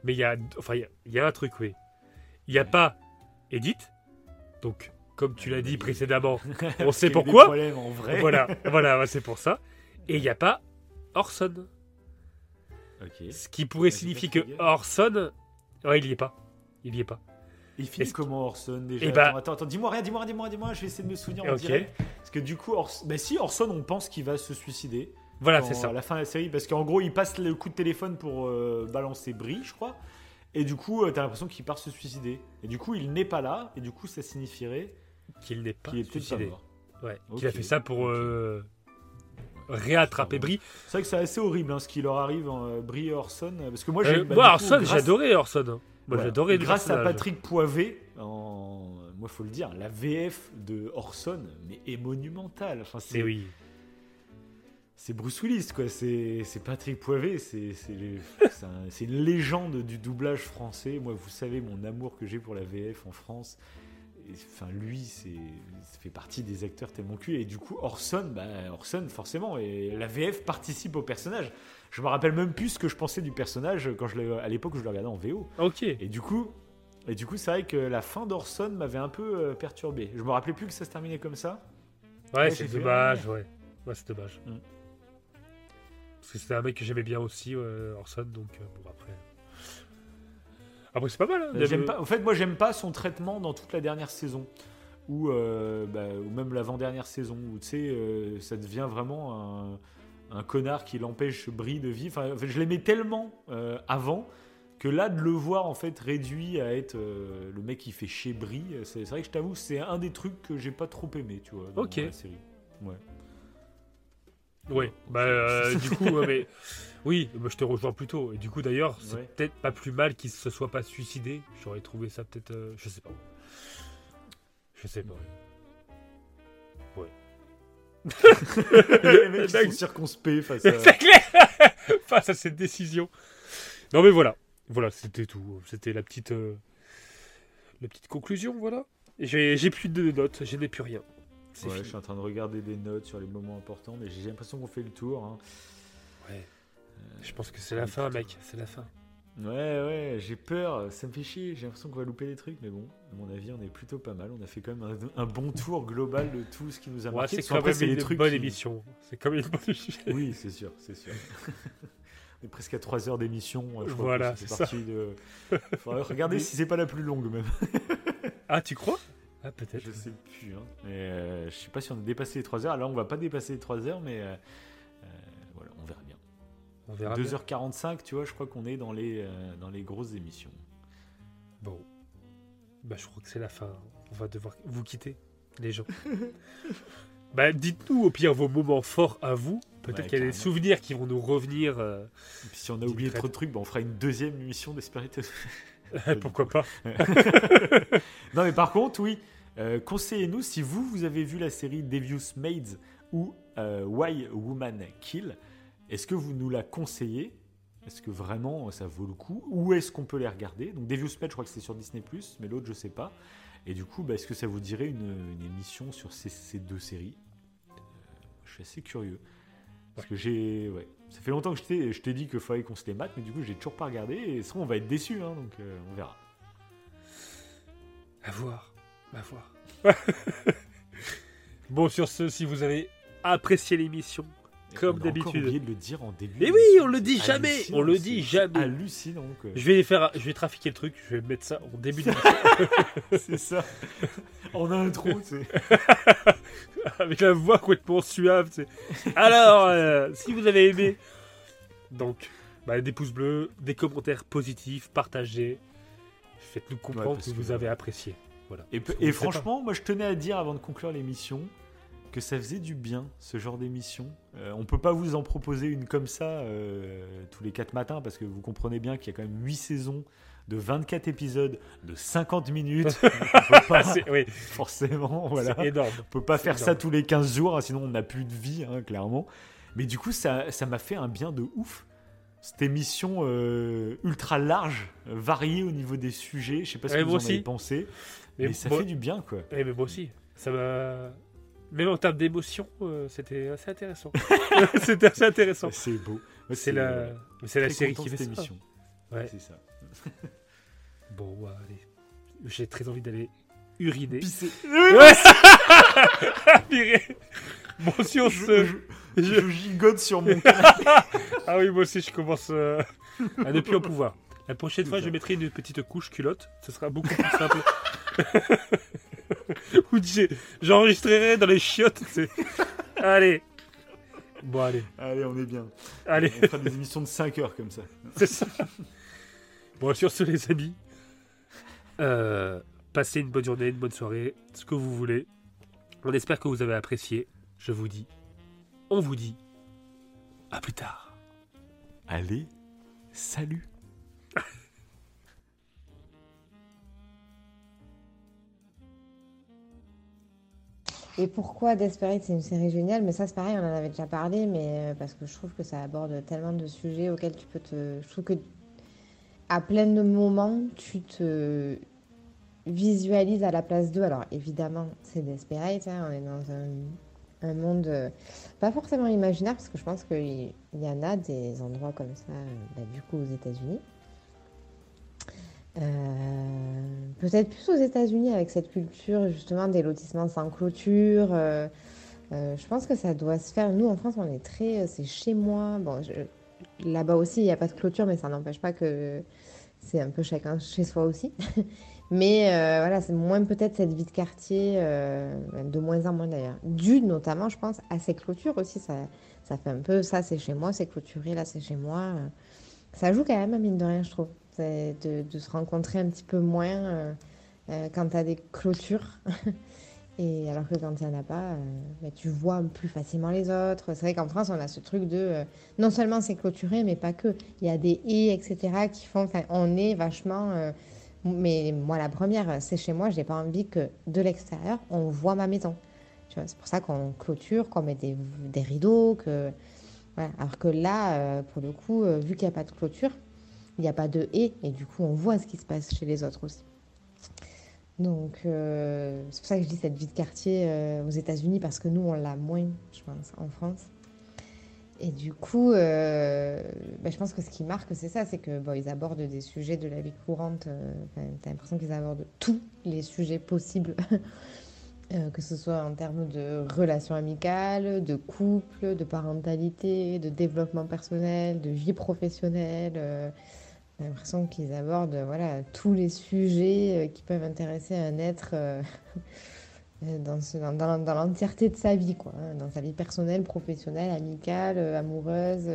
Mais il y a, enfin, il y a- il y, a un truc, oui. Il n'y a pas Edith. Donc, comme tu l'as dit précédemment, génial. *laughs* on sait pourquoi. en vrai. voilà, voilà, c'est pour ça. Et il n'y a pas Orson. Ce qui pourrait Bah, signifier que. Orson. Ouais, il y est pas. Il y est pas. Il finit comment Orson déjà? Eh bah- Attends, attends, attends, dis-moi rien, dis-moi rien, dis-moi rien, dis-moi, je vais essayer de me souvenir en direct. Parce que du coup, Orson, bah si Orson, on pense qu'il va se suicider. Voilà, c'est ça. À la fin de la série, parce qu'en gros, il passe le coup de téléphone pour euh, balancer Brie, je crois. Et du coup, euh, t'as l'impression qu'il part se suicider. Et du coup, il n'est pas là. Et du coup, ça signifierait Qu'il n'est pas pas suicidé. mort. Ouais. Ok. Qu'il a fait ça pour euh, réattraper Brie. C'est vrai que c'est assez horrible hein, ce qui leur arrive en euh, Brie et Orson. Parce que moi, j'ai. bah, Orson, grâce- j'adorais Orson. hein. Moi, Voilà. j'adorais Grâce à. Patrick Poivet, en... moi, faut le dire, la VF de Orson, mais est monumentale. Enfin, C'est oui. C'est Bruce Willis, quoi. C'est Patrick Poivet, c'est un- une légende du doublage français. Moi, vous savez mon amour que j'ai pour la VF en France. Et, Enfin, lui, c'est fait partie des acteurs tellement cul. Et du coup, Orson, bah, Orson, forcément, et la VF participe au personnage. Je me rappelle même plus ce que je pensais du personnage quand je l'ai- à l'époque où je le regardais en VO. Ok. Et du coup, et du coup, c'est vrai que la fin d'Orson m'avait un peu euh, perturbé. Je me rappelais plus que ça se terminait comme ça. Ouais, c'est dommage, ouais. Ouais, c'est dommage. Mm. Parce que c'était un mec que j'aimais bien aussi, ouais, Orson, donc euh, bon, après. Après, c'est pas mal, hein. Euh, J'aime Le- pas, en fait, moi, j'aime pas son traitement dans toute la dernière saison. Ou, euh, bah, ou même l'avant-dernière saison, où tu sais, euh, ça devient vraiment un, un connard qui l'empêche Brie de vivre. Enfin, en fait, je l'aimais tellement euh, avant que là, de le voir en fait réduit à être euh, le mec qui fait chez Brie, c'est vrai que je t'avoue, c'est un des trucs que j'ai pas trop aimé, tu vois, dans la série. Ouais. Ouais, bah *laughs* euh, du coup, ouais, mais *laughs* oui, moi, je te rejoins plutôt. Et du coup, d'ailleurs, c'est Ouais. peut-être pas plus mal qu'il se soit pas suicidé. J'aurais trouvé ça peut-être, euh, je sais pas. Je sais pas. *laughs* les mecs sont circonspects face à. C'est clair Face à cette décision. Non mais voilà. Voilà, c'était tout. C'était la petite euh, la petite conclusion, voilà. J'ai plus de notes, je n'ai plus rien. Je suis en train de regarder des notes sur les moments importants, mais j'ai l'impression qu'on fait le tour. hein. Ouais. Je pense que c'est la fin, mec. C'est la fin. Ouais, ouais, j'ai peur, ça me fait chier, j'ai l'impression qu'on va louper des trucs, mais bon, à mon avis, on est plutôt pas mal. On a fait quand même un, un bon tour global de tout ce qui nous a Ouais, marqué. c'est quand même une bonne qui- émission. C'est comme une bonne émission. Oui, c'est sûr, c'est sûr. *laughs* on est presque à 3 heures d'émission. crois Voilà, c'est ça. De... *laughs* Faudrait regarder si c'est pas la plus longue, même. Ah, tu crois? Ah, peut-être. Je sais plus. Hein. Mais euh, je sais pas si on a dépassé les 3 heures. Là, on va pas dépasser les 3 heures, mais euh, euh, voilà, on verra bien. On verra. bien. 2h45, tu vois, je crois qu'on est dans les, dans les grosses émissions. Bon. Bah, je crois que c'est la fin. On va devoir vous quitter, les gens. *laughs* bah, dites-nous au pire vos moments forts à vous. Peut-être Ouais, qu'il y a des souvenirs qui vont nous revenir. euh, Et puis si on a oublié trop de trucs, bah, on fera une deuxième émission d'Espérité. *laughs* *laughs* Pourquoi pas non, mais par contre, oui, euh, conseillez-nous si vous, vous avez vu la série Devious Maids ou euh, Why Woman Kill. Est-ce que vous nous la conseillez? Est-ce que vraiment ça vaut le coup? Où est-ce qu'on peut les regarder? Donc Devious Maids, je crois que c'est sur Disney+, mais l'autre, je sais pas. Et du coup, bah, est-ce que ça vous dirait une, une émission sur ces, ces deux séries? Euh, Je suis assez curieux. Parce que j'ai. Ouais. Ça fait longtemps que je t'ai, dit qu'il fallait qu'on se les mate, mais du coup, j'ai toujours pas regardé. Et sinon, on va être déçus, hein, donc euh, on verra. À voir. À voir. *laughs* bon, sur ce, si vous avez apprécié l'émission, Comme On a encore d'habitude. oublié de le dire en début. Mais oui, on le dit C'est jamais, on le c'est- dit c'est jamais. Hallucinant. quoi. Je vais faire, je vais trafiquer le truc. Je vais mettre ça en début de *laughs* C'est ça. En intro, c'est. *laughs* avec la voix complètement suave. sais. Alors, euh, si vous avez aimé, donc bah, des pouces bleus, des commentaires positifs, partagez. Faites-nous comprendre que que- vous avez apprécié. Voilà. Et, franchement, moi je tenais à dire avant de conclure l'émission que ça faisait du bien ce genre d'émission. Euh, on peut pas vous en proposer une comme ça euh, tous les 4 matins parce que vous comprenez bien qu'il y a quand même 8 saisons de 24 épisodes de 50 minutes. *laughs* on peut pas. pas C'est oui, forcément, voilà. c'est énorme. On peut pas faire ça tous les 15 jours, hein, sinon on n'a plus de vie, hein, clairement. Mais du coup, ça ça m'a fait un bien de ouf. Cette émission euh, ultra large, euh, variée au niveau des sujets. Je sais pas ce que vous en avez aussi. pensé, Mais mais, ça moi- fait du bien, quoi. Eh, mais moi aussi, ça m'a. Même en termes d'émotion, euh, c'était assez intéressant. *laughs* *laughs* c'était assez intéressant. C'est beau. C'est la, mais c'est la série qui fait cette ça. émission. Ouais. C'est ça. *laughs* Bon, ouais, allez. J'ai très envie d'aller uriner. Pisser. Ouais. Bon, si on Je, se. je- je- je gigote sur mon canapé. Ah oui, moi aussi, je commence euh, à ne plus en pouvoir. La prochaine fois, je mettrai une petite couche culotte. Ce sera beaucoup plus simple. *laughs* Ou j'enregistrerai dans les chiottes. Allez. Bon, allez. Allez, on est bien. Allez. On fera des émissions de 5 heures comme ça. *laughs* C'est ça. Bon, sur ce, les amis, euh, passez une bonne journée, une bonne soirée, ce que vous voulez. On espère que vous avez apprécié. Je vous dis, on vous dit, à plus tard. Allez, salut. Et pourquoi Desperate, c'est une série géniale, mais ça c'est pareil, on en avait déjà parlé, mais euh, parce que je trouve que ça aborde tellement de sujets auxquels tu peux te... Je trouve que à plein de moments, tu te visualises à la place d'eux. Alors évidemment, c'est Desperate, hein, on est dans un, monde euh, pas forcément imaginaire, parce que je pense qu'il y en a des endroits comme ça, euh, bah, du coup aux États-Unis. Euh, peut-être plus aux États-Unis avec cette culture justement des lotissements sans clôture. euh, euh, je pense que ça doit se faire. Nous en France, on est très, c'est chez moi. Bon, là-bas aussi, il n'y a pas de clôture, mais ça n'empêche pas que c'est un peu chacun chez soi aussi. *laughs* mais voilà, c'est moins peut-être cette vie de quartier, de moins en moins d'ailleurs. Dû notamment, je pense, à ces clôtures aussi. Ça, ça fait un peu ça, c'est chez moi, c'est clôturé, là, c'est chez moi. Ça joue quand même, mine de rien, je trouve. C'est de, se rencontrer un petit peu moins euh, euh, quand tu as des clôtures. *laughs* Et alors que quand il n'y en a pas, euh, bah, tu vois plus facilement les autres. C'est vrai qu'en France, on a ce truc de. non seulement c'est clôturé, mais pas que. Il y a des haies, etc., qui font. Enfin, on est vachement. mais moi, la première, c'est chez moi, j'ai pas envie que de l'extérieur, on voit ma maison. C'est pour ça qu'on clôture, qu'on met des, des rideaux. Que. Alors que là, pour le coup, vu qu'il n'y a pas de clôture, il n'y a pas de haies, et du coup, on voit ce qui se passe chez les autres aussi. Donc, euh, c'est pour ça que je dis cette vie de quartier euh, aux États-Unis, parce que nous, on l'a moins, je pense, en France. Et du coup, euh, ben, je pense que ce qui marque, c'est ça, c'est que abordent des sujets de la vie courante. enfin, T'as l'impression qu'ils abordent tous les sujets possibles, *laughs* que ce soit en termes de relations amicales, de couple, de parentalité, de développement personnel, de vie professionnelle. J'ai l'impression qu'ils abordent voilà, tous les sujets euh, qui peuvent intéresser un être euh, *laughs* euh, dans, dans, dans- l'entièreté de sa vie, quoi, hein, dans sa vie personnelle, professionnelle, amicale, amoureuse,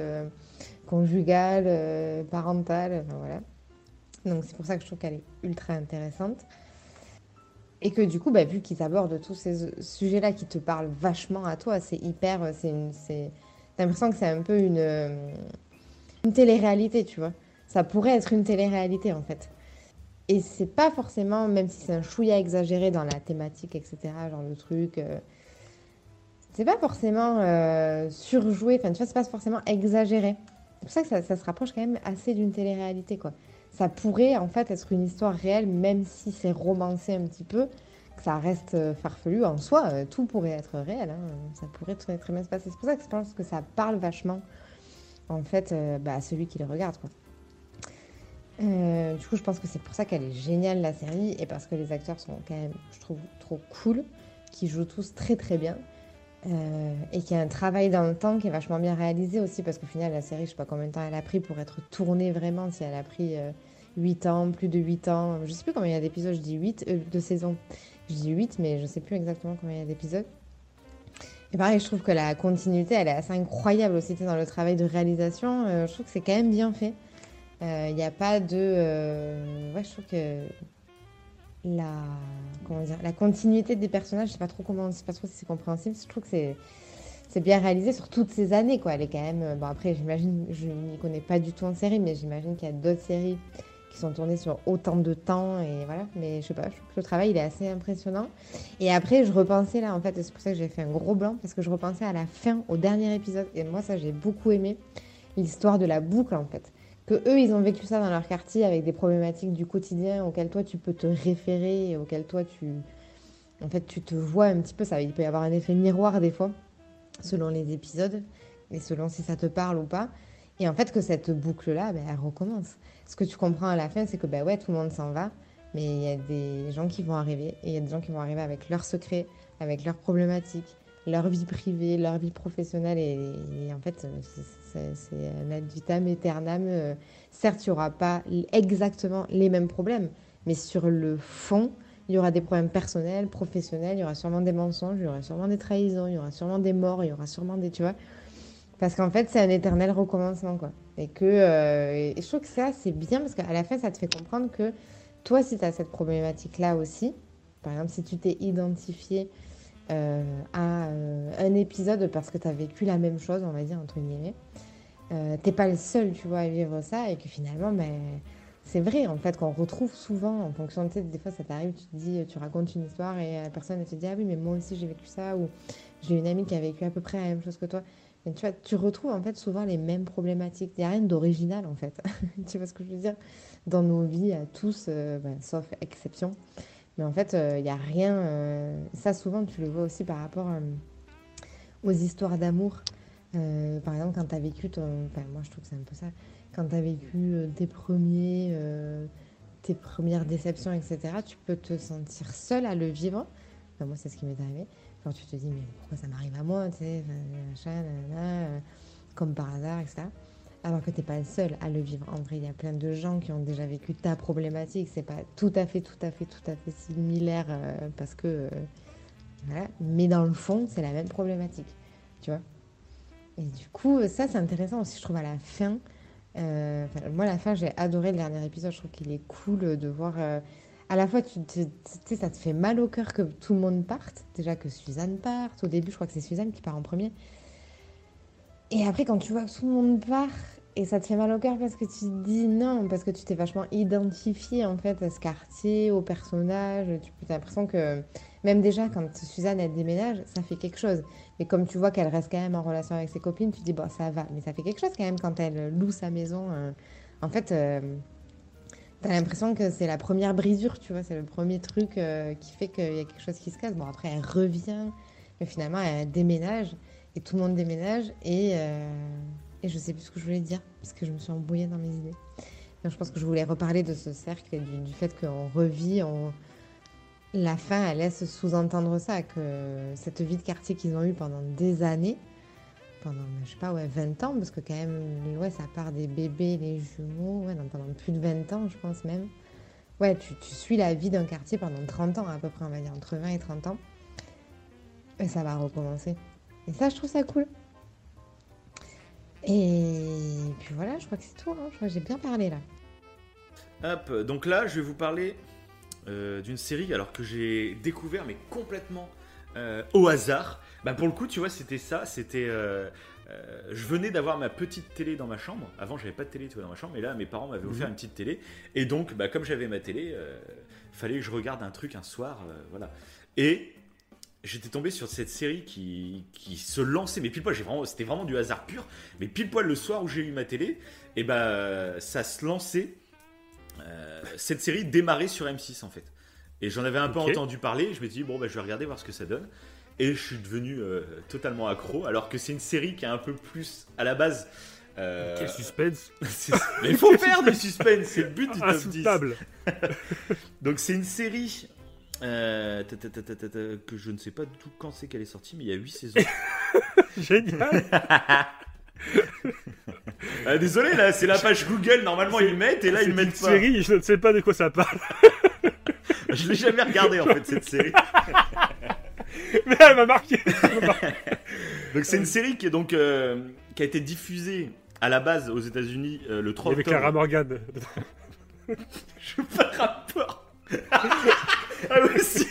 conjugale, parentale, enfin, voilà. Donc c'est pour ça que je trouve qu'elle est ultra intéressante. Et que du coup, bah, vu qu'ils abordent tous ces sujets-là qui te parlent vachement à toi, c'est hyper... T'as l'impression que c'est un peu une, une télé-réalité, tu vois. Ça pourrait être une télé-réalité en fait. Et c'est pas forcément, même si c'est un chouïa exagéré dans la thématique, etc., genre le truc, euh, c'est pas forcément euh, surjoué, enfin tu vois, c'est pas forcément exagéré. C'est pour ça que ça, se rapproche quand même assez d'une télé-réalité, quoi. Ça pourrait en fait être une histoire réelle, même si c'est romancé un petit peu, que ça reste euh, farfelu en soi, tout pourrait être réel, hein. ça pourrait très, très bien se passer. C'est pour ça que je pense que ça parle vachement, en fait, bah, à celui qui le regarde, quoi. Euh, du coup, je pense que c'est pour ça qu'elle est géniale la série et parce que les acteurs sont quand même, je trouve, trop cool, qui jouent tous très très bien. Euh, et qu'il y a un travail dans le temps qui est vachement bien réalisé aussi, parce qu'au final, la série, je sais pas combien de temps elle a pris pour être tournée vraiment, si elle a pris 8 ans, plus de 8 ans, je sais plus combien il y a d'épisodes, je dis 8, de saisons, je dis 8, mais je sais plus exactement combien il y a d'épisodes. Et pareil, je trouve que la continuité, elle est assez incroyable aussi dans le travail de réalisation. Euh, je trouve que c'est quand même bien fait. Il euh, n'y a pas de. Euh, ouais, je trouve que la comment dire, la continuité des personnages, je sais pas trop comment, je sais pas trop si c'est compréhensible. Je trouve que c'est c'est bien réalisé sur toutes ces années, quoi. Elle est quand même. Bon après, j'imagine, je n'y connais pas du tout en série, mais j'imagine qu'il y a d'autres séries qui sont tournés sur autant de temps et voilà. Mais je sais pas, je trouve que le travail il est assez impressionnant. Et après, je repensais là en fait, c'est pour ça que j'ai fait un gros blanc parce que je repensais à la fin, au dernier épisode. Et moi, ça j'ai beaucoup aimé l'histoire de la boucle en fait. Que eux, ils ont vécu ça dans leur quartier avec des problématiques du quotidien auxquelles toi tu peux te référer, et auxquelles toi tu, en fait, tu te vois un petit peu. Ça, il peut y avoir un effet miroir des fois selon les épisodes et selon si ça te parle ou pas. Et en fait, que cette boucle-là, ben, elle recommence ce que tu comprends à la fin, c'est que ben ouais, tout le monde s'en va, mais il y a des gens qui vont arriver, et il y a des gens qui vont arriver avec leurs secrets, avec leurs problématiques, leur vie privée, leur vie professionnelle, et, en fait, c'est un ad vitam aeternam. Euh, certes, il n'y aura pas exactement les mêmes problèmes, mais sur le fond, il y aura des problèmes personnels, professionnels, il y aura sûrement des mensonges, il y aura sûrement des trahisons, il y aura sûrement des morts, il y aura sûrement des, tu vois. Parce qu'en fait, c'est un éternel recommencement, quoi. Et que euh, je trouve que ça, c'est bien parce qu'à la fin, ça te fait comprendre que toi, si tu as cette problématique-là aussi, par exemple, si tu t'es identifié euh, à euh, un épisode parce que tu as vécu la même chose, on va dire, entre guillemets, t'es pas le seul, tu vois, à vivre ça et que finalement, ben, c'est vrai, en fait, qu'on retrouve souvent en fonction de, tu sais, des fois, ça t'arrive, tu te dis, tu racontes une histoire et la personne, elle te dit, ah oui, mais moi aussi, j'ai vécu ça, ou j'ai une amie qui a vécu à peu près la même chose que toi tu vois, tu retrouves en fait souvent les mêmes problématiques. Il n'y a rien d'original en fait. *laughs* tu vois ce que je veux dire? Dans nos vies, à tous, euh, ben, sauf exception. Mais en fait, euh, il n'y a rien. Euh, ça, souvent, tu le vois aussi par rapport aux histoires d'amour. par exemple, quand tu as vécu ton. Enfin, moi, je trouve que c'est un peu ça. Quand tu vécu tes premiers. tes premières déceptions, etc., tu peux te sentir seul à le vivre. moi, c'est ce qui m'est arrivé. Quand tu te dis, mais pourquoi ça m'arrive à moi, tu sais, euh, comme par hasard, etc. Alors que tu n'es pas le seul à le vivre. En vrai, il y a plein de gens qui ont déjà vécu ta problématique. C'est pas tout à fait, tout à fait, tout à fait similaire euh, parce que. Euh, voilà. Mais dans le fond, c'est la même problématique. Tu vois Et du coup, ça, c'est intéressant aussi, je trouve, à la fin. moi, à la fin, j'ai adoré le dernier épisode. Je trouve qu'il est cool de voir à la fois, tu, sais, ça te fait mal au cœur que tout le monde parte. Déjà que Suzanne parte. Au début, je crois que c'est Suzanne qui part en premier. Et après, quand tu vois que tout le monde part, et ça te fait mal au cœur parce que tu te dis non, parce que tu t'es vachement identifié en fait à ce quartier, au personnage. Tu as l'impression que même déjà quand Suzanne déménage, ça fait quelque chose. Mais comme tu vois qu'elle reste quand même en relation avec ses copines, tu te dis bon ça va, mais ça fait quelque chose quand même quand elle loue sa maison. Euh. en fait, euh, T'as l'impression que c'est la première brisure, tu vois, c'est le premier truc euh, qui fait qu'il y a quelque chose qui se casse. Bon, après, elle revient, mais finalement, elle déménage, et tout le monde déménage, et, euh, et je sais plus ce que je voulais dire, parce que je me suis embrouillée dans mes idées. Donc, je pense que je voulais reparler de ce cercle et du, fait qu'on revit, la fin, elle laisse sous-entendre ça, que cette vie de quartier qu'ils ont eue pendant des années, pendant, je sais pas, ouais, 20 ans, parce que quand même, ouais, ça part des bébés, les jumeaux, ouais, pendant plus de 20 ans, je pense même. Ouais, tu, tu suis la vie d'un quartier pendant 30 ans à peu près, on va dire, entre 20 et 30 ans. Et ça va recommencer. Et ça, je trouve ça cool. Et puis voilà, je crois que c'est tout. Hein. Je crois que j'ai bien parlé là. Hop, donc là, je vais vous parler euh, d'une série alors que j'ai découvert, mais complètement euh, au hasard. Bah pour le coup, tu vois, c'était ça. C'était, euh, euh, je venais d'avoir ma petite télé dans ma chambre. Avant, j'avais pas de télé dans ma chambre, mais là, mes parents m'avaient offert mhm. une petite télé. Et donc, bah, comme j'avais ma télé, il fallait que je regarde un truc un soir, voilà. Et j'étais tombé sur cette série qui, qui se lançait, mais pile poil, vraiment, c'était vraiment du hasard pur. Mais pile poil le soir où j'ai eu ma télé, et bah ça se lançait. cette série démarrait sur M6 en fait. Et j'en avais un peu entendu parler. Je me suis dit, bon, bah, je vais regarder voir ce que ça donne. Et je suis devenu euh, totalement accro. Alors que c'est une série qui est un peu plus à la base. Euh... Quel suspense *laughs* *laughs* Mais il faut faire du suspense, c'est le but du *laughs* top 10. Donc c'est une série euh, ta, ta, ta, que je ne sais pas du tout quand c'est qu'elle est sortie, mais il y a 8 saisons. *laughs* Génial. *laughs* Ah, désolé, là, c'est la page Google, normalement ils mettent, et là ils C'est une mettent pas. série, je ne sais pas de quoi ça parle. *laughs* Je l'ai jamais regardé en fait, cette série. Mais elle m'a marqué. Donc c'est une série qui, est donc, euh, qui a été diffusée à la base aux États-Unis euh, le 3 Avec Clara octobre. Morgan. Je veux pas rapport. Ah oui, si.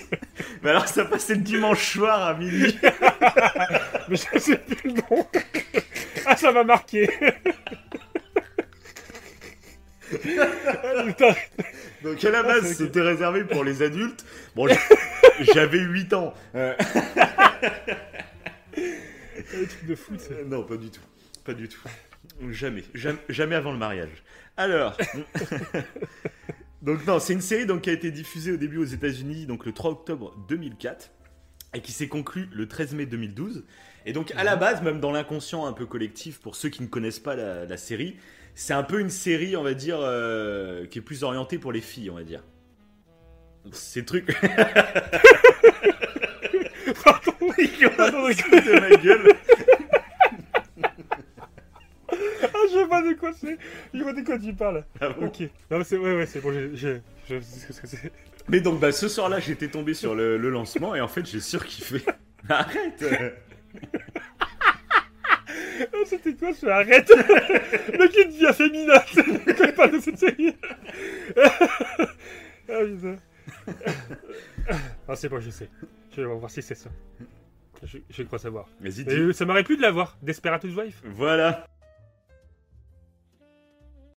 Mais alors ça passait le dimanche soir à minuit. *laughs* Mais je sais plus le nom. Ah, ça m'a marqué. Ah, *laughs* putain. Donc à la Ah, base c'était réservé pour les adultes. Bon, *laughs* j'avais 8 ans. Euh, Un truc de fou, ça. Non, pas du tout. Pas du tout. Jamais. Jamais, jamais avant le mariage. Alors. Donc, non, c'est une série donc, qui a été diffusée au début aux États-Unis donc le 3 octobre 2004 et qui s'est conclue le 13 mai 2012. Et donc, à la base, même dans l'inconscient un peu collectif, pour ceux qui ne connaissent pas la, la série, c'est un peu une série, on va dire, euh, qui est plus orientée pour les filles, on va dire. Ces trucs. *laughs* Pardon. *laughs* Pardon, de ma gueule. Ah, je pas de quoi c'est. Je vois de quoi tu parles. Ah bon Ok. Non, mais c'est. Ouais, ouais, c'est bon, je sais ce que c'est. Mais donc, bah, ce soir-là, j'étais tombé sur le, le lancement et en fait, j'ai surkiffé. *laughs* Arrête Ah, c'était quoi ce arrête? *laughs* Le il devient féminin Quand il parle de cette série *laughs* Ah putain Ah c'est bon je sais Je vais voir si c'est ça Je, je crois savoir Vas-y, Mais dis. euh, ça m'aurait plu de l'avoir Desperatus Wife Voilà